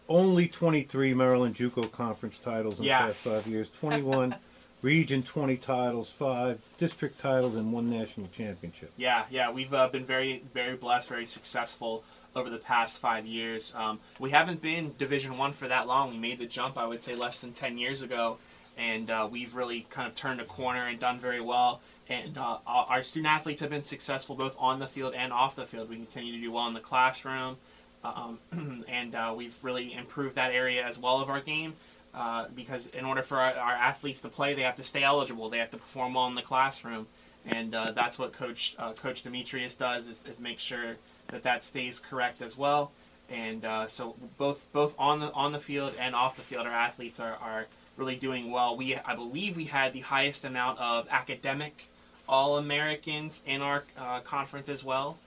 only 23 Maryland JUCO conference titles in Yeah. the past five years, 21 region 20 titles, five district titles, and one national championship. Yeah, yeah, we've uh, been very, very blessed, very successful over the past five years. Um, we haven't been Division One for that long. We made the jump, I would say, less than ten years ago, and uh, we've really kind of turned a corner and done very well. And uh, our student athletes have been successful both on the field and off the field. We continue to do well in the classroom, um, and uh, we've really improved that area as well of our game. Uh, because in order for our, our athletes to play, they have to stay eligible. They have to perform well in the classroom, and uh, that's what Coach uh, Coach Dimitrios does is, is make sure that that stays correct as well. And uh, so both both on the on the field and off the field, our athletes are, are really doing well. We I believe we had the highest amount of academic All Americans in our uh, conference as well,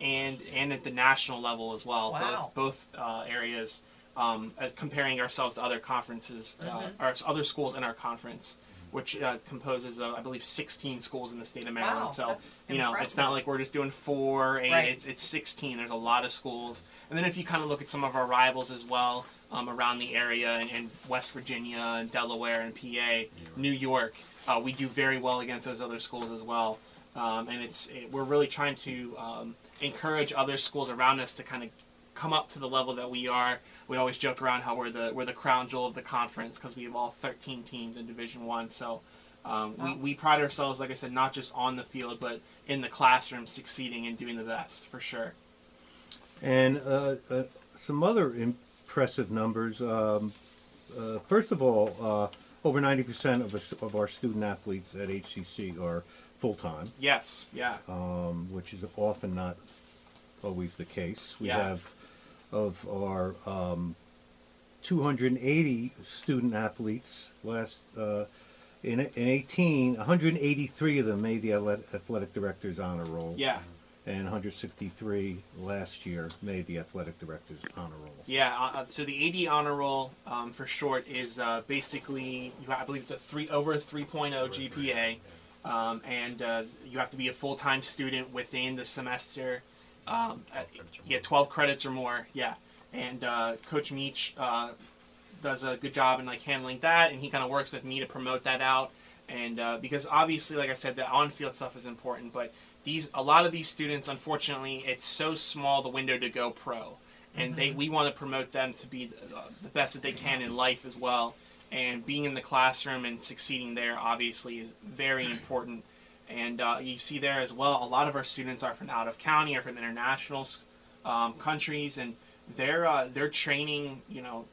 and and at the national level as well. Wow. Both both uh, areas. Um, as comparing ourselves to other conferences uh, Mhm. or other schools in our conference, which uh, composes of I believe 16 schools in the state of Maryland. Wow, so that's you know, it's not like we're just doing four, eight. Right. It's it's 16. There's a lot of schools, and then if you kind of look at some of our rivals as well um, around the area in, in West Virginia and Delaware and PA, New York, uh, we do very well against those other schools as well. Um, and it's it, we're really trying to um, encourage other schools around us to kind of come up to the level that we are. We always joke around how we're the we're the crown jewel of the conference because we have all 13 teams in Division One. So um, we, we pride ourselves, like I said, not just on the field, but in the classroom, succeeding and doing the best for sure. And uh, uh, some other impressive numbers. Um, uh, first of all, uh, over 90% of, us, of our student athletes at HCC are full time, Yes, yeah, um, which is often not always the case. We Yeah. have of our um, 280 student athletes last uh, in, in 18, 183 of them made the athlet- athletic director's honor roll. yeah, and 163 last year made the athletic director's honor roll. Yeah, uh, uh, so the AD honor roll um, for short is uh, basically you I believe it's a three over a 3.0 GPA, um, and uh, you have to be a full time student within the semester. Um, uh, yeah, 12 credits or more. Yeah, and uh, Coach Meach uh, does a good job in like handling that, and he kind of works with me to promote that out. And uh, because obviously, like I said, the on-field stuff is important, but these a lot of these students, unfortunately, it's so small the window to go pro, and they we want to promote them to be the, uh, the best that they can in life as well. And being in the classroom and succeeding there, obviously, is very important. And uh, you see there as well, a lot of our students are from out of county or from international um, countries, and they're uh, they're training, you know,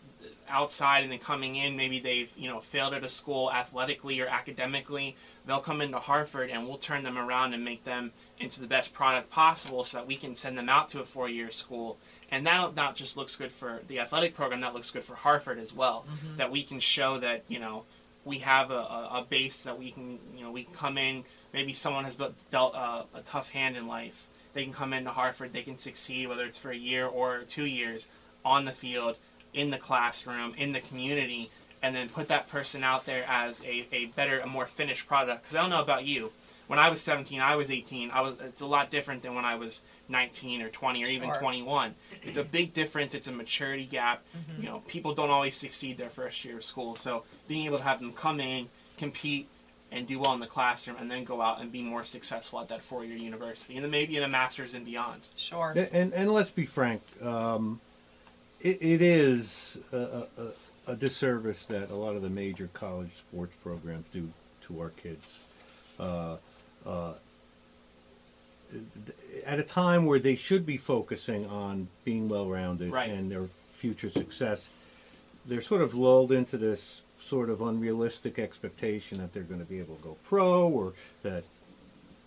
outside and then coming in. Maybe they've you know failed at a school athletically or academically. They'll come into Harford, and we'll turn them around and make them into the best product possible, so that we can send them out to a four-year school. And that not just looks good for the athletic program, that looks good for Harford as well. That we can show that you know we have a, a, base that we can you know we can come in. Maybe someone has dealt uh, a tough hand in life. They can come into Harford. They can succeed, whether it's for a year or two years, on the field, in the classroom, in the community, and then put that person out there as a, a better, a more finished product. Because I don't know about you, when I was 17, I was 18. I was. It's a lot different than when I was 19 or 20 or even Sure. 21. It's a big difference. It's a maturity gap. Mm-hmm. You know, people don't always succeed their first year of school. So being able to have them come in, compete, and do well in the classroom, and then go out and be more successful at that four-year university, and then maybe in a master's and beyond. Sure. And, and, and let's be frank, um, it, it is a, a, a- a disservice that a lot of the major college sports programs do to our kids. Uh, uh, at a time where they should be focusing on being well-rounded Right. and their future success, they're sort of lulled into this sort of unrealistic expectation that they're going to be able to go pro or that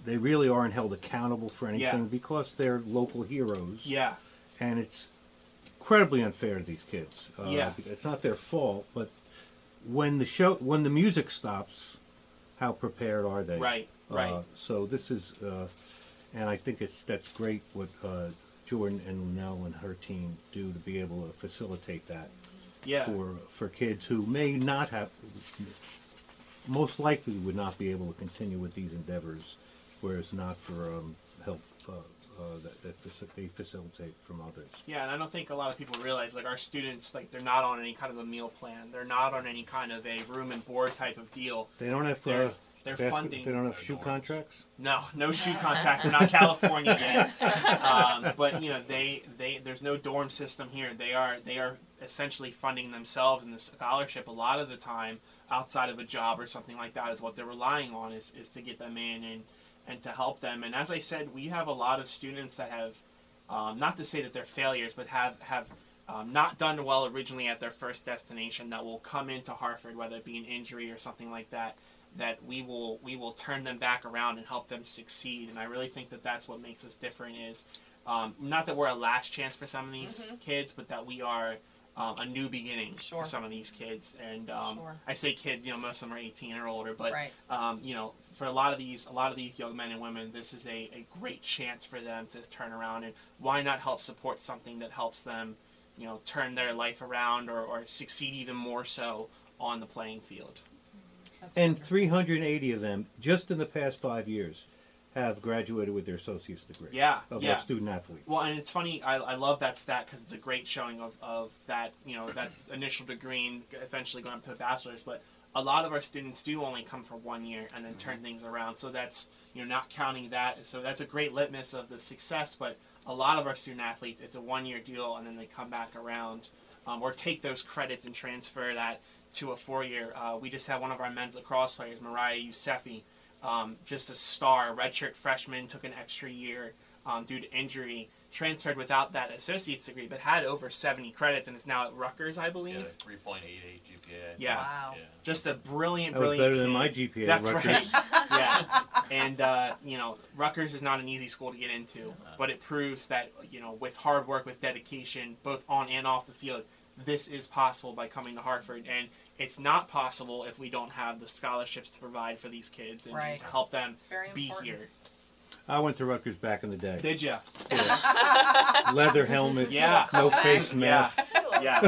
they really aren't held accountable for anything Yeah. because they're local heroes. Yeah, And it's incredibly unfair to these kids. Uh, Yeah. It's not their fault, but when the show, when the music stops, how prepared are they? right, Uh, right. so this is, uh, and I think it's that's great what uh, Jordan and Lunell and her team do to be able to facilitate that yeah. for for kids who may not have, most likely would not be able to continue with these endeavors, whereas not for um, help uh, uh, that, that faci- they facilitate from others. Yeah, and I don't think a lot of people realize like our students like they're not on any kind of a meal plan. They're not on any kind of a room and board type of deal. They don't have uh, they're basket- funding- They don't have shoe contracts. No, no shoe contracts. We're not California yet. Um, but you know, they they there's no dorm system here. They are they are essentially funding themselves in the scholarship a lot of the time outside of a job or something like that is what they're relying on is, is to get them in and and to help them. And as I said, we have a lot of students that have um, not to say that they're failures, but have have um, not done well originally at their first destination that will come into Harford, whether it be an injury or something like that. That we will we will turn them back around and help them succeed. And I really think that that's what makes us different. Is um, not that we're a last chance for some of these kids, but that we are um, a new beginning Sure. for some of these kids. And um, Sure. I say kids, you know, most of them are 18 or older, but Right. um, you know, for a lot of these, a lot of these young men and women, this is a, a great chance for them to turn around. And why not help support something that helps them, you know, turn their life around or, or succeed even more so on the playing field. That's And wonderful. 380 of them, just in the past five years, have graduated with their associate's degree. Yeah, Of yeah. our student athletes. Well, and it's funny. I, I love that stat because it's a great showing of, of that you know that initial degree and eventually going up to a bachelor's. But a lot of our students do only come for one year and then turn things around. So that's you know not counting that. So that's a great litmus of the success. But a lot of our student athletes, it's a one year deal and then they come back around um, or take those credits and transfer that to a four year. Uh, we just had one of our men's lacrosse players, Mariah Yousefi, um, just a star, redshirt freshman, took an extra year um, due to injury, transferred without that associate's degree, but had over 70 credits and is now at Rutgers, I believe. Yeah, three point eight eight GPA. Yeah. Wow. Yeah. Just a brilliant, that was brilliant. better than my GPA. That's at Rutgers. right. yeah, and uh, you know, Rutgers is not an easy school to get into, but it proves that you know, with hard work, with dedication, both on and off the field, this is possible by coming to Harford, and it's not possible if we don't have the scholarships to provide for these kids and, Right. to help them be important. here. I went to Rutgers back in the day. Did ya? Leather helmet, Yeah. no face Yeah. mask. Yeah.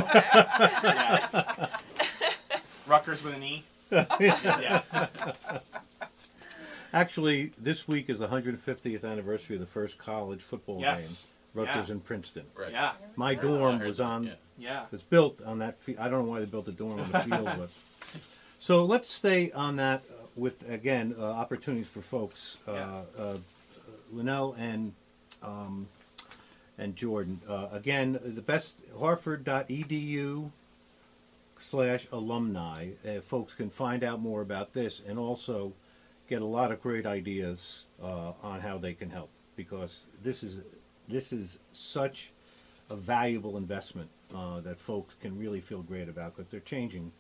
yeah. Rutgers with an E. Yeah. Actually, this week is the 150th anniversary of the first college football Yes. game, Rutgers Yeah. and Princeton. Right. Yeah. My dorm was on yeah. Yeah. was built on that field. I don't know why they built a dorm on the field, but so let's stay on that uh, with again uh, opportunities for folks. Uh, Yeah. uh, Lunell and um, and Jordan. Uh, again, the best Harford.edu slash alumni. Uh, folks can find out more about this and also get a lot of great ideas uh, on how they can help because this is this is such a valuable investment uh, that folks can really feel great about because they're changing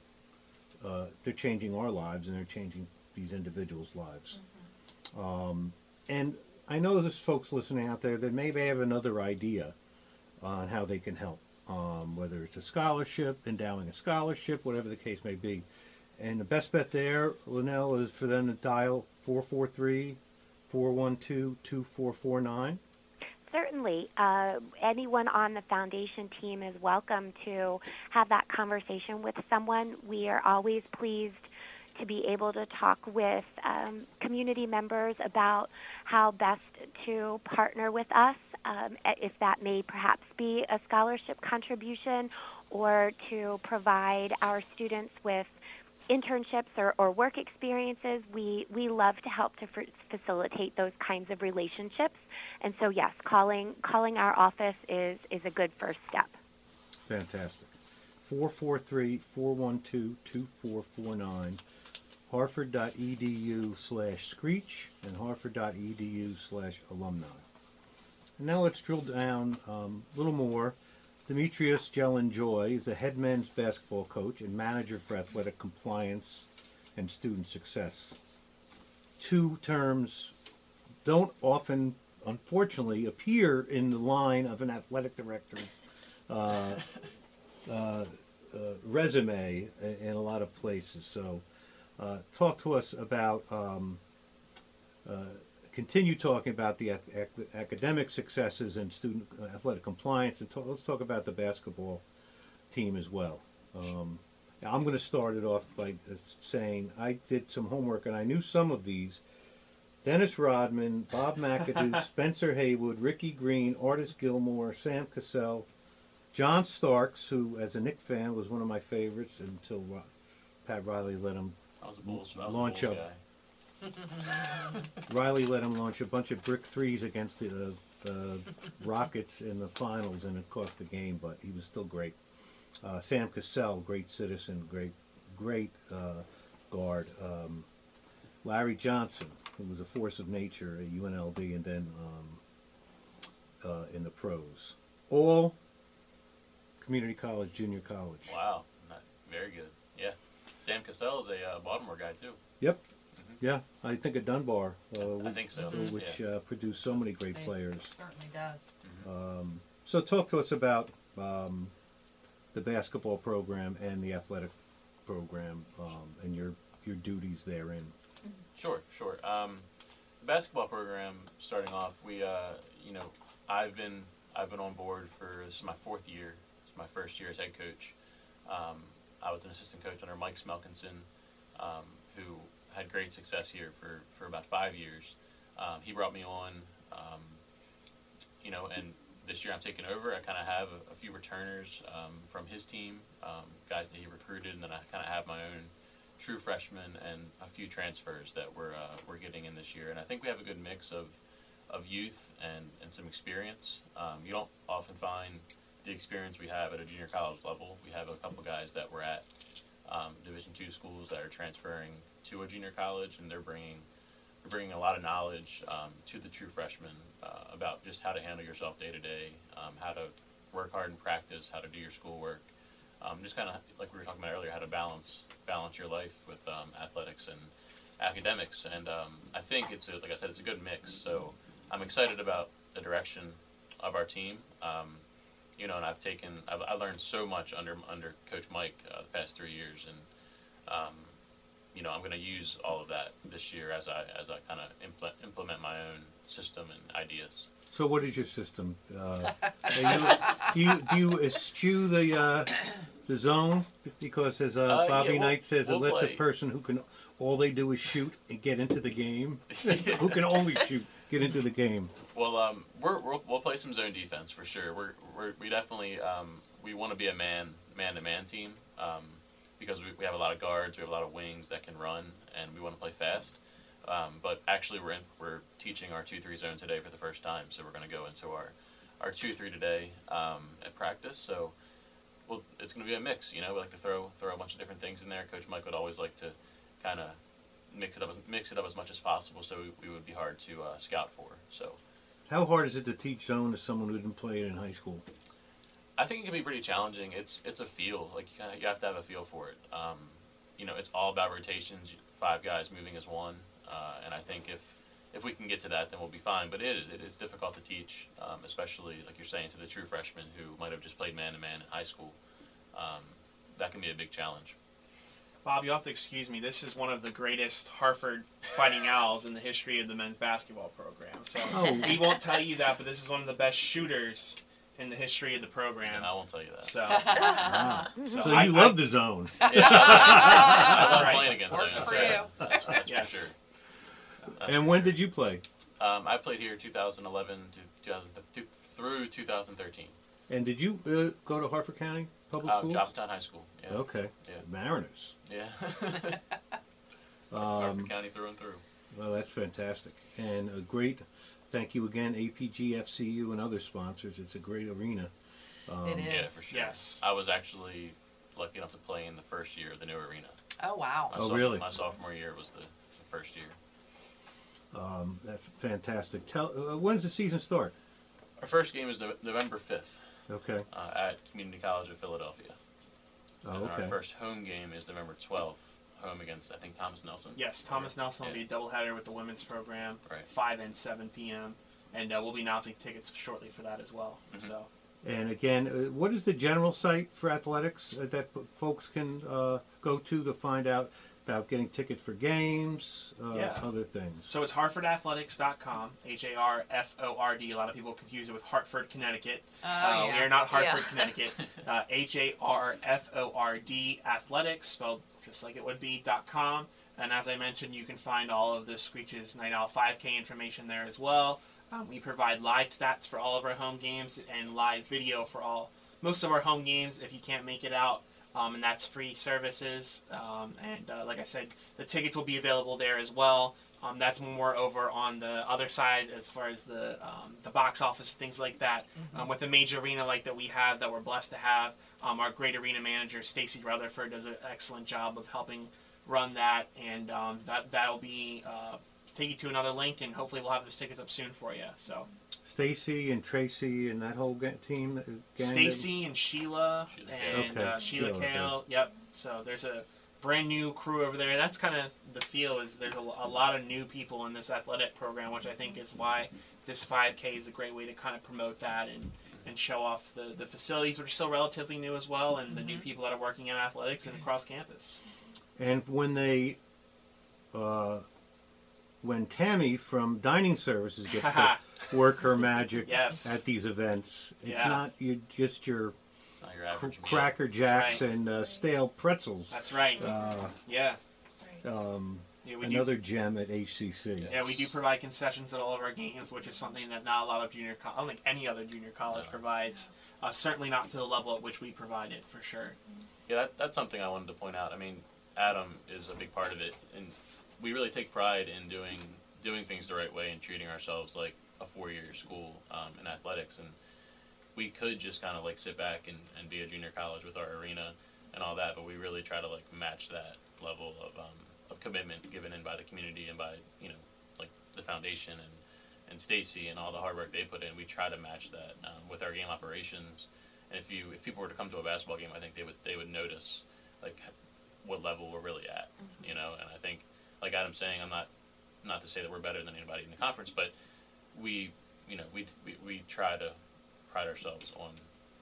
uh, they're changing our lives and they're changing these individuals' lives. Um, and I know there's folks listening out there that maybe have another idea on how they can help, um, whether it's a scholarship, endowing a scholarship, whatever the case may be. And the best bet there, Lunell, is for them to dial 443 412 2449. Certainly. Uh, anyone on the foundation team is welcome to have that conversation with someone. We are always pleased to be able to talk with um, community members about how best to partner with us, um, if that may perhaps be a scholarship contribution or to provide our students with internships or, or work experiences. We, we love to help to f- facilitate those kinds of relationships. And so, yes, calling, calling our office is, is a good first step. Fantastic. 443 412 2449. Harford.edu slash screech and Harford.edu slash alumni. Now let's drill down um, a little more. Dimitrios Joy is the head men's basketball coach and manager for athletic compliance and student success. Two terms don't often, unfortunately, appear in the line of an athletic director's uh, uh, uh, resume in, in a lot of places. So, uh, talk to us about, um, uh, continue talking about the ac- ac- academic successes and student uh, athletic compliance, and talk, let's talk about the basketball team as well. Um, I'm going to start it off by uh, saying I did some homework and I knew some of these. Dennis Rodman, Bob McAdoo, Spencer Haywood, Ricky Green, Artis Gilmore, Sam Cassell, John Starks, who, as a Knick fan, was one of my favorites until Pat Riley let him I was a Bulls, I was Launch up. Guy. Riley let him launch a bunch of brick threes against the uh, uh, Rockets in the finals, and it cost the game, but he was still great. Uh, Sam Cassell, great citizen, great, great uh, guard. Um, Larry Johnson, who was a force of nature at UNLV, and then um, uh, in the pros. All community college, junior college. Wow, very good. Yeah, Sam Cassell is a uh, Baltimore guy too. Yep. Yeah, I think at Dunbar, uh, I which, think so. which yeah. uh, produced so many great It players. Certainly does. Um, so talk to us about um, the basketball program and the athletic program um, and your your duties therein. Sure, sure. Um, the basketball program, starting off, we, uh, you know, I've been I've been on board for this is my fourth year. It's my first year as head coach. Um, I was an assistant coach under Mike Smelkinson, um, who had great success here for, for about five years. Um, he brought me on, um, you know, and this year I'm taking over. I kind of have a, a few returners um, from his team, um, guys that he recruited, and then I kind of have my own true freshmen and a few transfers that we're uh, we're getting in this year. And I think we have a good mix of of youth and, and some experience. Um, you don't often find the experience we have at a junior college level. We have a couple guys that were at um, Division two schools that are transferring to a junior college, and they're bringing bringing a lot of knowledge um, to the true freshmen uh, about just how to handle yourself day to day, um, how to work hard in practice, how to do your schoolwork, um, just kind of like we were talking about earlier, how to balance balance your life with um, athletics and academics. And I think it's a, like I said, it's a good mix. So I'm excited about the direction of our team. Um, you know, and I've taken I've, I learned so much under under Coach Mike uh, the past three years, and um, you know, I'm going to use all of that this year as I as I kind of implement implement my own system and ideas. So what is your system? Uh, you, do you do you eschew the uh, the zone because as uh, Uh, yeah, Bobby we'll- Knight says, we'll it lets play. a person who can all they do is shoot and get into the game, who can only shoot get into the game. Well, um, we're, we'll, we'll play some zone defense for sure. We're, we're we definitely um, we want to be a man man to man team um, because we, we have a lot of guards, we have a lot of wings that can run, and we want to play fast. Um, but actually, we're in, we're teaching our two three zone today for the first time, so we're going to go into our our two three today um, at practice. So, well, it's going to be a mix. You know, we like to throw throw a bunch of different things in there. Coach Mike would always like to kind of mix it up as, mix it up as much as possible, so we, we would be hard to uh, scout for. So. How hard is it to teach zone to someone who didn't play it in high school? I think it can be pretty challenging. It's it's a feel. Like you, kinda, you have to have a feel for it. Um, you know, it's all about rotations. Five guys moving as one, uh, and I think if if we can get to that, then we'll be fine. But it is it is difficult to teach, um, especially like you're saying to the true freshmen who might have just played man to man in high school. Um, that can be a big challenge. Bob, you'll have to excuse me. This is one of the greatest Harford Fighting Owls in the history of the men's basketball program. So Oh. we won't tell you that, but this is one of the best shooters in the history of the program. And I won't tell you that. So, Ah. so So I- you I- love the zone. Yeah, I love right. playing against Worked them. for right. you. That's, that's Yes. for sure. That's And for when sure. did you play? Um, I played here 2011 to 2000 to, through 2013. And did you uh, go to Harford County Public Uh, Schools? Joppatowne High School. Yeah. Okay. Yeah. Mariners. Yeah. Um, County through and through. well, that's fantastic. And a great thank you again, APG, FCU, and other sponsors. It's a great arena. Um, It is. Yeah, for sure. Yes. I was actually lucky enough to play in the first year of the new arena. Oh wow. My Oh, soph- really? My sophomore year was the, the first year. Um, that's fantastic. Tell uh, when's the season start? Our first game is no- November 5th Okay. uh, at Community College of Philadelphia. Oh, and okay. our first home game is November 12th, home against, I think, Thomas Nelson. yes, Thomas Nelson will Yeah. be a doubleheader with the women's program, Right. 5 and 7 p.m. And uh, we'll be announcing tickets shortly for that as well. Mhm. So And again, uh, what is the general site for athletics uh, that folks can uh, go to to find out about getting tickets for games, uh, Yeah. other things? So it's harfordathletics.com, H A R F O R D. A lot of people confuse it with Hartford, Connecticut. Oh, Uh, yeah. We are not Hartford, Yeah. Connecticut. Uh, H A R F O R D athletics, spelled just like it would be, dot com. And as I mentioned, you can find all of the Screeches Night Owl 5K information there as well. Um, we provide live stats for all of our home games and live video for all most of our home games if you can't make it out. Um, and that's free services. Um, and uh, like I said, the tickets will be available there as well. Um, that's more over on the other side as far as the um, the box office things like that. Um, with a major arena like that we have that we're blessed to have, um, our great arena manager Stacy Rutherford does an excellent job of helping run that, and um, that that'll be uh, take you to another link, and hopefully we'll have those tickets up soon for you. So Stacy and Tracy and that whole ga- team. uh, gang Stacy and Sheila Sheila and Okay, uh, Sheila Sheila, Kale. Yep. So there's a brand new crew over there. That's kind of the feel is there's a, a lot of new people in this athletic program, which I think is why this 5K is a great way to kind of promote that and and show off the, the facilities, which are still relatively new as well, and the new people that are working in athletics and across campus. And when they, uh, when Tammy from Dining Services gets to work her magic Yes. at these events, it's Yeah. not you just your It's not your cr- cracker jacks right. and uh, stale pretzels. That's right. Uh, Yeah. um, Yeah, we do another gem at HCC. Yeah, we do provide concessions at all of our games, which is something that not a lot of junior college, I don't think any other junior college No. provides. Uh, certainly not to the level at which we provide it, for sure. Yeah, that, that's something I wanted to point out. I mean, Adam is a big part of it, and we really take pride in doing doing things the right way and treating ourselves like a four-year school um, in athletics. And we could just kind of like sit back and, and be a junior college with our arena and all that, but we really try to like match that level of um, of commitment given in by the community and by you know like the foundation and and Stacy and all the hard work they put in. We try to match that um, with our game operations. And if you if people were to come to a basketball game, I think they would they would notice like what level we're really at, you know. And I think like Adam's saying, I'm not not to say that we're better than anybody in the conference, but we you know we we, we try to pride ourselves on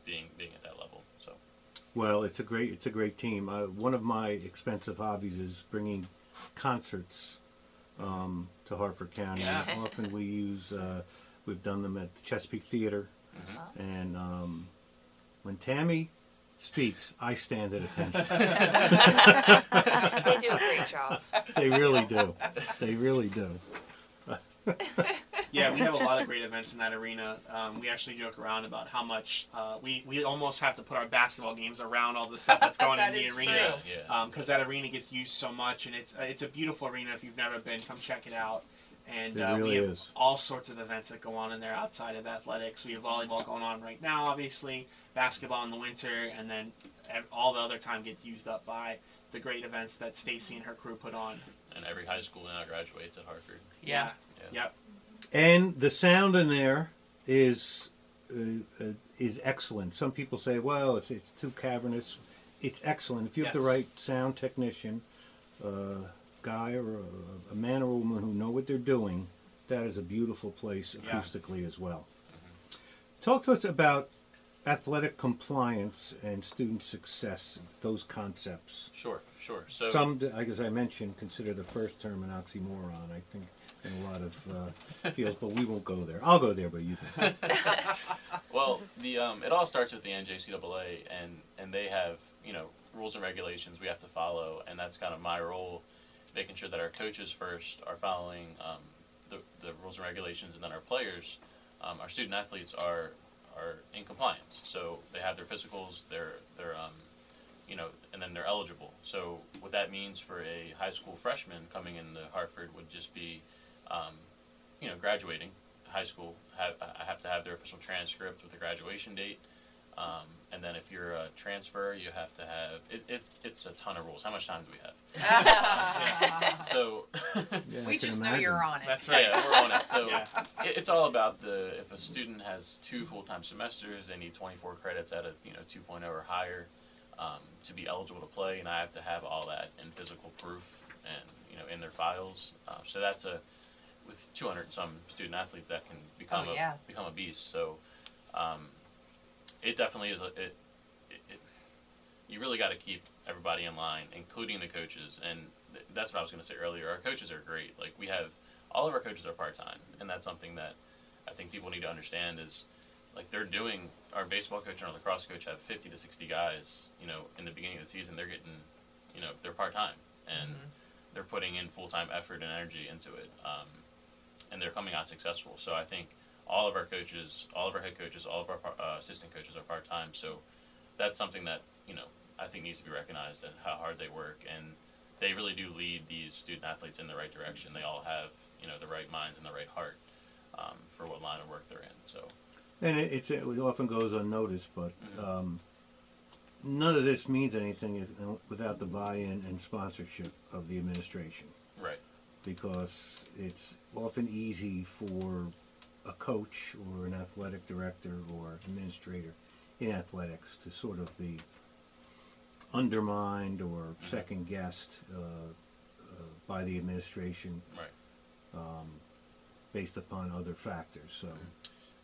being being at that level. So Well, it's a great it's a great team. Uh, one of my expensive hobbies is bringing concerts um, to Harford County. Yeah. Often we use, uh, we've done them at the Chesapeake Theater, Mhm. and um, when Tammy speaks, I stand at attention. they do a great job. they really do. They really do. Yeah, we have a lot of great events in that arena. Um, we actually joke around about how much uh, we we almost have to put our basketball games around all the stuff that's going That in the arena. true. Yeah. because that arena gets used so much, and it's uh, it's a beautiful arena. If you've never been, come check it out. And It uh, really we have is. all sorts of events that go on in there outside of athletics. We have volleyball going on right now, obviously, basketball in the winter, and then all the other time gets used up by the great events that Stacy and her crew put on. and every high school now graduates at Harford. Yeah. Yeah. Yep. And the sound in there is uh, uh, is excellent. Some people say, "Well, it's it's too cavernous." It's excellent if you have the right sound technician, uh, guy or a, a man or a woman who know what they're doing. That is a beautiful place Yeah. acoustically as well. Talk to us about athletic compliance and student success. Those concepts. Sure, sure. So Some, I guess I mentioned, consider the first term an oxymoron. I think in a lot of uh, fields, but we won't go there. I'll go there, but you. Can. Well, the um, it all starts with the NJCAA, and and they have you know rules and regulations we have to follow, and that's kind of my role, making sure that our coaches first are following um, the the rules and regulations, and then our players, um, our student athletes are are in compliance. So they have their physicals, they're they're um, you know, and then they're eligible. So what that means for a high school freshman coming into Harford would just be, um, you know, graduating high school. Have, I have to have their official transcript with the graduation date. Um, and then if you're a transfer, you have to have it, it. It's a ton of rules. How much time do we have? So Yeah, I we can just know you're on it. That's right. yeah, we're on it. So Yeah. it, it's all about the if a student has two full-time semesters, they need 24 credits at a you know 2.0 or higher um, to be eligible to play, and I have to have all that in physical proof and you know in their files. Uh, so that's a with 200 and some student athletes that can become Oh, a yeah. become a beast. So um, it definitely is a it, it, it you really got to keep everybody in line, including the coaches. And th- that's what I was going to say earlier. Our coaches are great. Like we have all of our coaches are part time, and that's something that I think people need to understand is like they're doing. Our baseball coach and our lacrosse coach have 50 to 60 guys. You know, in the beginning of the season, they're getting, you know, they're part time and Mhm. they're putting in full time effort and energy into it, um, and they're coming out successful. So I think all of our coaches, all of our head coaches, all of our uh, assistant coaches are part time. So that's something that you know I think needs to be recognized and how hard they work, and they really do lead these student athletes in the right direction. They all have you know the right minds and the right heart um, for what line of work they're in. So And it, it's, it often goes unnoticed, but Mhm. um, none of this means anything if, without the buy-in and sponsorship of the administration, right, because it's often easy for a coach or an athletic director or administrator in athletics to sort of be undermined or second guessed uh, uh, by the administration right. um, based upon other factors. So.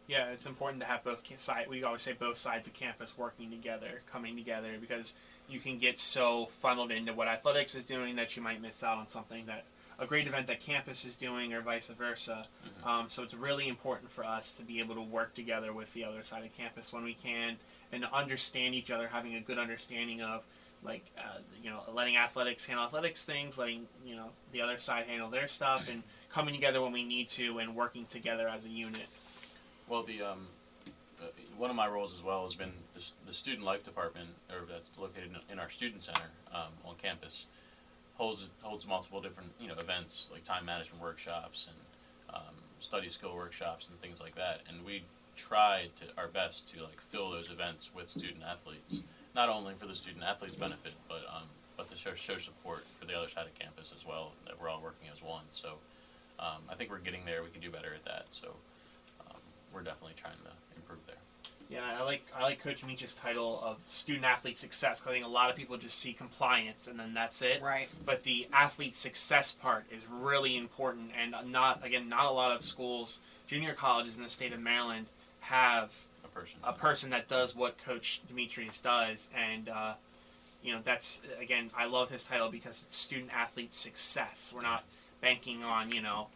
Yeah, it's important to have both sides. We always say both sides of campus working together, coming together, because you can get so funneled into what athletics is doing that you might miss out on something that a great event that campus is doing, or vice versa. Mhm. Um, so it's really important for us to be able to work together with the other side of campus when we can, and to understand each other, having a good understanding of, like, uh, you know, letting athletics handle athletics things, letting you know the other side handle their stuff, and coming together when we need to, and working together as a unit. Well, the um, uh, one of my roles as well has been the, the student life department, or that's located in, our student center um, on campus, holds holds multiple different you know events like time management workshops and um, study skill workshops and things like that. And we try to our best to like fill those events with student athletes, not only for the student athletes' benefit, but um, but to show, show support for the other side of campus as well. That we're all working as one. So um, I think we're getting there. We can do better at that. So um, we're definitely trying to improve there. Yeah, I like I like Coach Meach's title of student athlete success. 'cause I think a lot of people just see compliance and then that's it. Right. But the athlete success part is really important, and not again, not a lot of schools, junior colleges in the state of Maryland have A person. a person that does what Coach Dimitrios does, and uh, you know, that's again, I love his title because it's student athlete success. We're not banking on you know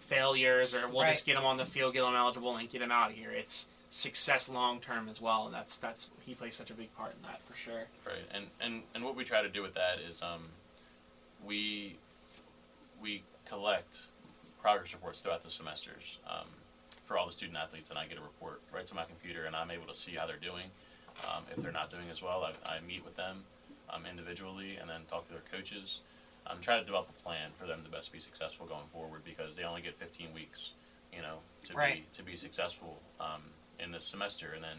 failures or we'll Right. just get them on the field, get them eligible, and get them out of here. It's success long term as well, and that's that's he plays such a big part in that for sure. Right, and, and, and what we try to do with that is um, we we collect progress reports throughout the semesters um, for all the student athletes, and I get a report right to my computer, and I'm able to see how they're doing. Um, if they're not doing as well, I, I meet with them um, individually and then talk to their coaches. I'm trying to develop a plan for them to best be successful going forward because they only get 15 weeks, you know, to Right. be to be successful um, in this semester, and then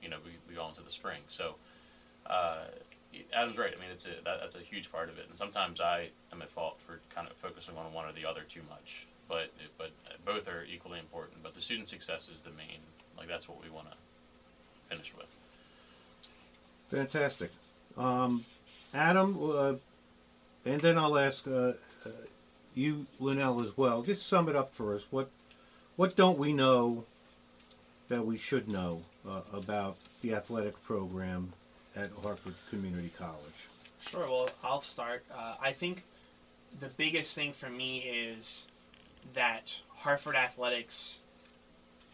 you know we, we go into the spring. So uh, Adam's right. I mean, it's a, that, that's a huge part of it, and sometimes I am at fault for kind of focusing on one or the other too much. But but both are equally important. But the student success is the main. Like that's what we want to finish with. Fantastic. Um, Adam, uh, and then I'll ask uh, uh, you, Lunell, as well. Just sum it up for us. What what don't we know that we should know uh, about the athletic program at Harford Community College? Sure. Well, I'll start. Uh, I think the biggest thing for me is that Harford athletics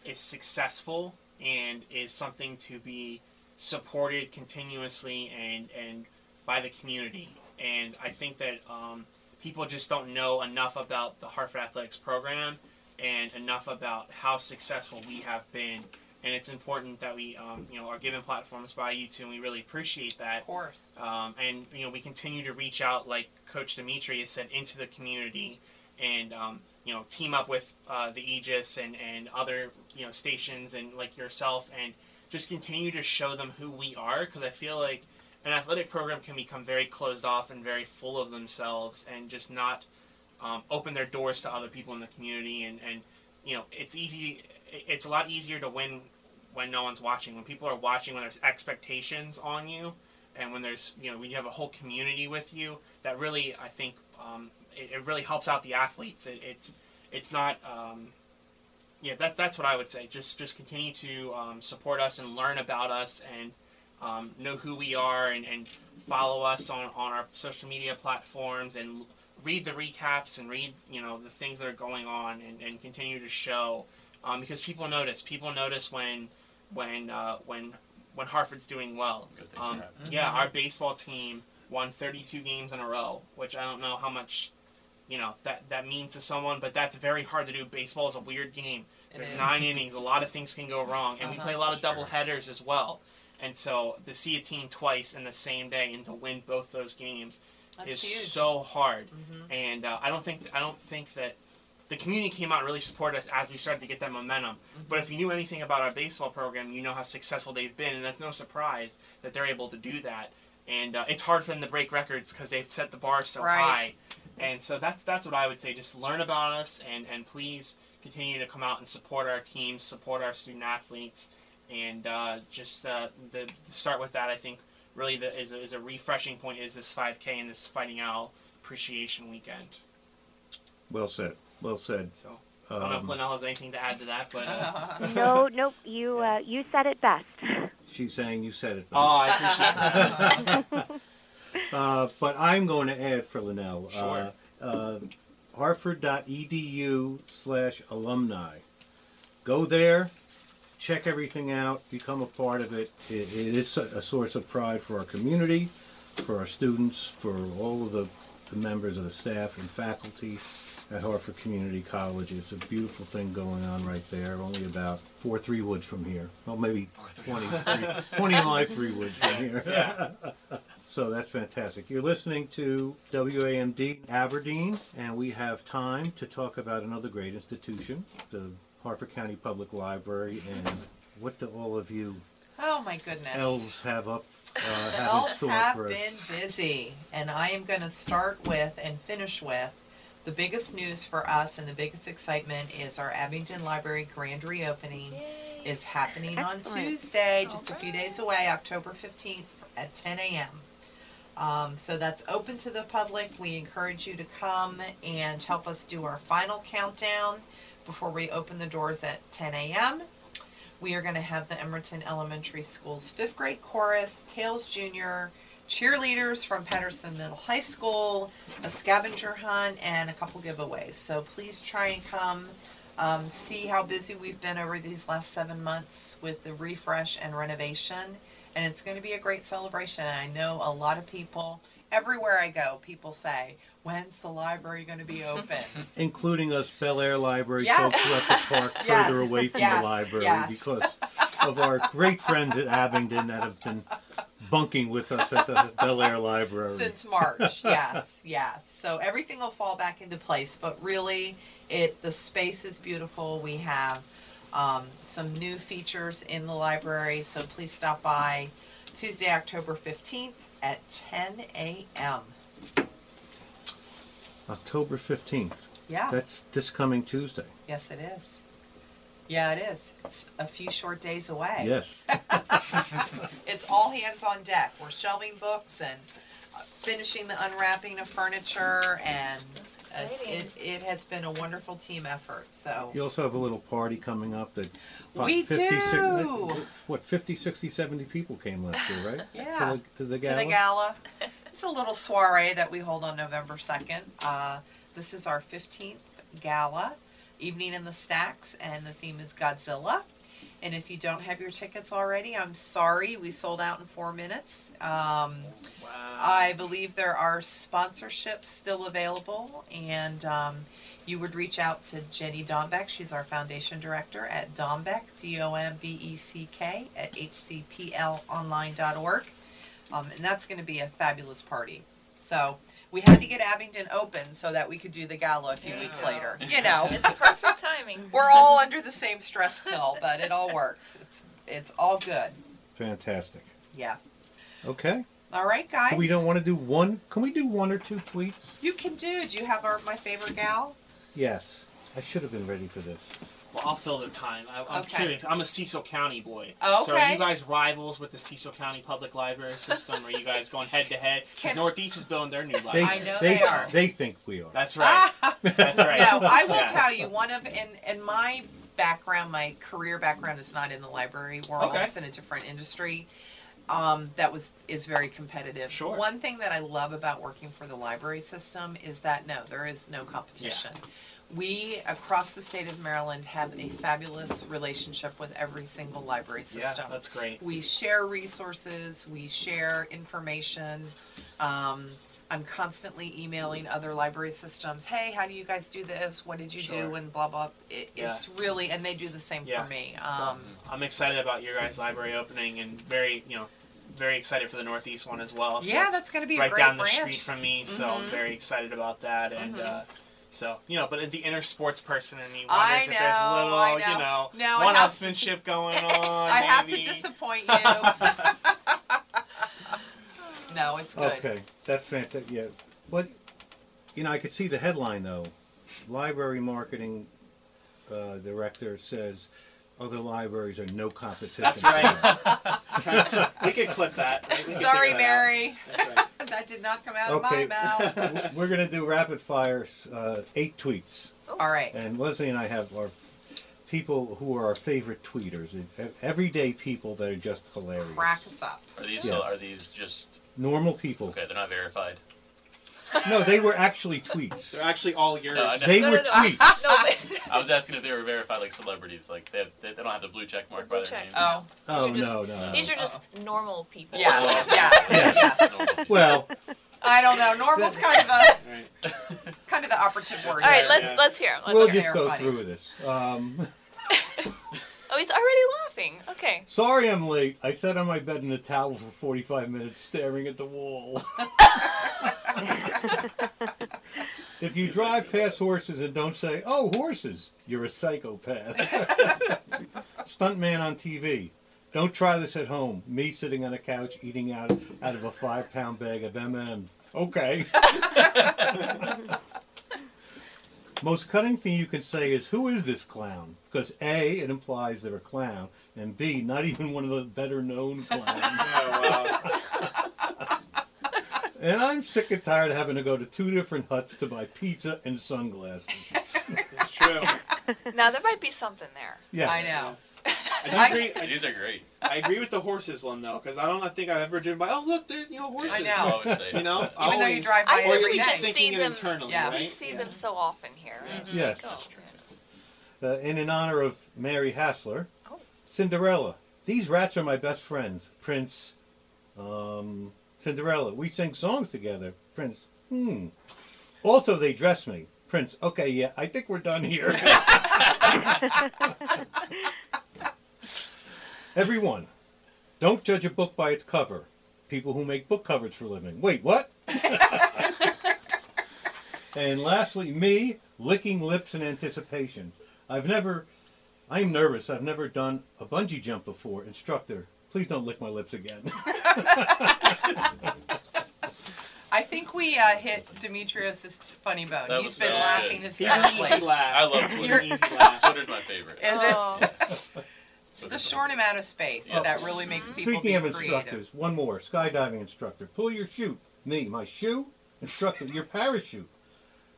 is successful and is something to be supported continuously and and by the community. And I think that um, people just don't know enough about the Harford athletics program and enough about how successful we have been. And it's important that we, um, you know, are given platforms by you two, and we really appreciate that. Of course. Um, and you know we continue to reach out, like Coach Dimitri has said, into the community, and um, you know team up with uh, the Aegis and, and other you know stations and like yourself, and just continue to show them who we are. Because I feel like an athletic program can become very closed off and very full of themselves, and just not um, open their doors to other people in the community. And, and you know it's easy. It's a lot easier to win when no one's watching. When people are watching, when there's expectations on you and when there's you know when you have a whole community with you that really i think um, it, it really helps out the athletes. It, it's it's not um, yeah that, that's what i would say. Just just continue to um, support us and learn about us and um, know who we are and, and follow us on, on our social media platforms and read the recaps and read you know the things that are going on and, and continue to show um, because people notice. People notice when when uh, when when Harford's doing well. Good things are Um, yeah, our baseball team won 32 games in a row, which I don't know how much, you know, that that means to someone, but that's very hard to do. Baseball is a weird game. There's nine innings, a lot of things can go wrong, and we Uh-huh. play a lot of That's double true. headers as well. And so to see a team twice in the same day and to win both those games That's is huge. so hard. Mhm. And uh, I don't think I don't think that the community came out and really supported us as we started to get that momentum. But if you knew anything about our baseball program, you know how successful they've been, and that's no surprise that they're able to do that. And uh, it's hard for them to break records because they've set the bar so Right. high. And so that's that's what I would say. Just learn about us, and and please continue to come out and support our teams, support our student athletes, and uh, just uh, the start with that. I think really the, is a, is a refreshing point is this 5K and this Fighting Owl Appreciation Weekend. Well said. Well said. So I don't know if Um, Lunell has anything to add to that, but uh, no, nope. You uh, you said it best. she's saying you said it. Best. Oh, I appreciate that. Uh, but I'm going to add for Lunell. Sure. Uh, uh, Harford.edu slash alumni. Go there, check everything out, become a part of it. It, it is a, a source of pride for our community, for our students, for all of the, the members of the staff and faculty at Harford Community College. It's a beautiful thing going on right there, only about four three woods from here. Well, maybe 20, 25 three woods from here. Yeah. So that's fantastic. You're listening to WAMD Aberdeen, and we have time to talk about another great institution, the Harford County Public Library, and what do all of you Oh my goodness. elves have up uh, The elves store have for us? been busy, and I am going to start with and finish with the biggest news for us and the biggest excitement is our Abingdon Library grand reopening Yay. is happening on Excellent. Tuesday, just a few days away, October 15th at 10 a.m. Um, so that's open to the public. We encourage you to come and help us do our final countdown before we open the doors at 10 a.m. We are going to have the Emmorton Elementary School's fifth grade chorus, Tails Junior, cheerleaders from Patterson Middle High School, a scavenger hunt, and a couple giveaways. So please try and come um, see how busy we've been over these last seven months with the refresh and renovation. And it's going to be a great celebration. And I know a lot of people, everywhere I go, people say, When's the library going to be open? including us Bel Air Library Yes. folks who have to park Yes. further away from Yes. the library Yes. because of our great friends at Abingdon that have been bunking with us at the Bel Air Library. Since March, yes, yes. So everything will fall back into place, but really, it the space is beautiful. We have um, some new features in the library, so please stop by Tuesday, October fifteenth at ten a.m. October 15th. Yeah, That's this coming Tuesday. yes, it is. Yeah, it is. It's a few short days away. Yes. It's all hands on deck. We're shelving books and finishing the unwrapping of furniture, and That's uh, exciting. it, it has been a wonderful team effort. So You also have a little party coming up that fi- We 50, si- do. what 50, 60, 70 people came last year, right? Yeah. To the, to the to gala. the gala. It's a little soiree that we hold on November 2nd. Uh, this is our 15th gala, Evening in the Stacks, and the theme is Godzilla. And if you don't have your tickets already, I'm sorry, we sold out in four minutes. Um, Wow. I believe there are sponsorships still available, and um, you would reach out to Jenny Dombeck. She's our foundation director at Dombeck, D O M B E C K, at hcplonline.org. Um, and that's going to be a fabulous party. So we had to get Abingdon open so that we could do the gala a few weeks later. You know, It's perfect timing. we're all under the same stress pill, but it all works. It's it's all good. Fantastic. Yeah. Okay. All right, guys. So we don't want to do one. Can we do one or two tweets? You can do. Do you have our my favorite gal? Yes. I should have been ready for this. Well, I'll fill the time. I, I'm Okay. curious. I'm a Cecil County boy. Oh, So are you guys rivals with the Cecil County Public Library system? are you guys going head to head? 'Cause Can- Northeast is building their new They, library. I know they, they are. They think we are. That's right. That's right. No, I will Yeah. tell you one of in in my background, my career background is not in the library world. Okay. It's in a different industry. Um, that was is very competitive. Sure. One thing that I love about working for the library system is that no, there is no competition. We across the state of Maryland have a fabulous relationship with every single library system. Yeah, that's great. we share resources, we share information. Um, I'm constantly emailing other library systems. Hey, how do you guys do this? What did you do? And blah blah. It, Yeah. It's really, and they do the same Yeah. for me. Um, I'm excited about your guys' library opening and very, you know, very excited for the Northeast one as well. So yeah, it's that's going to be a right great down the street from me, so I'm Mhm. very excited about that. And Mhm. uh, so, you know, but the inner sports person in me wonders I if there's a little, I you know. know, No, one-upsmanship going on. I have to disappoint you. no, it's good. Okay, that's fantastic. Yeah, but you know, I could see the headline though. Library marketing uh, director says other libraries are no competition. That's right. we could clip that. We could Sorry, that. Mary. That's right. that did not come out Okay. of my mouth. We're gonna do rapid fire, uh, eight tweets, All right. and Leslie and I have our people who are our favorite tweeters, everyday people that are just hilarious, Crack us up. Are these Yes. are these just normal people. okay? They're not verified. No, they were actually tweets. They're actually all yours. No, I. They No, were no, no. tweets. No, but I was asking if they were verified like celebrities. Like they have, they, they don't have the blue check mark The by blue their check. name. Oh, Oh These are just- no, no. these are just normal people. yeah, yeah, Yeah. yeah. Well, I don't know. Normal's kind of a kind of the operative word. All right, let's Yeah. let's hear. Let's we'll hear 'em. just go funny. through this. Um, Oh, he's already laughing. Okay. sorry I'm late. I sat on my bed in a towel for 45 minutes staring at the wall. if you drive past horses and don't say, oh, horses, you're a psychopath. Stuntman on TV. Don't try this at home. Me sitting on a couch eating out, out of a five pound bag of M&M. Okay. Most cutting thing you can say is, "Who is this clown?" Because A, it implies they're a clown, and B, not even one of the better known clowns. Oh, wow. and I'm sick and tired of having to go to two different huts to buy pizza and sunglasses. It's true. Now there might be something there. Yeah. I know. I do agree. I, These are great. I agree with the horses one though, because I don't think I've ever driven by. Oh look, there's you know horses. I know. I'll always say You know, Even though you always- drive by I it think every we day. just thinking see it them. internally, Yeah. We right? see Yeah. them so often here. Mhm. It's Yes. like, oh. Uh, and in honor of Mary Hassler, Oh. Cinderella. These rats are my best friends. Prince, um, Cinderella. We sing songs together. Prince, hmm. Also, they dress me. Prince, okay, yeah, I think we're done here. Everyone, don't judge a book by its cover. People who make book covers for a living. Wait, what? and lastly, me licking lips in anticipation. I've never, I'm nervous. I've never done a bungee jump before. Instructor, please don't lick my lips again. I think we uh, hit Dimitrios' funny bone. That He's was been so laughing good. He's an easy hysterically. laugh. I love He's Twitter. an easy laugh. Twitter's my favorite. Is Oh. it? it's the short amount of space Yes. that really makes people Speaking be of creative. instructors, one more skydiving instructor. Pull your chute. Me, my shoe. Instructor, your parachute.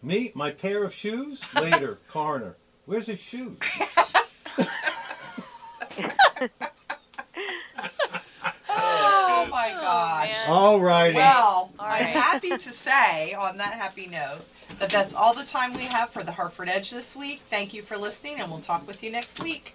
Me, my pair of shoes. Later, coroner. Where's his shoes? Oh, oh my gosh. man. All righty. Well, All I'm happy to say, on that happy note, that that's all the time we have for the Harford Edge this week. Thank you for listening, and we'll talk with you next week.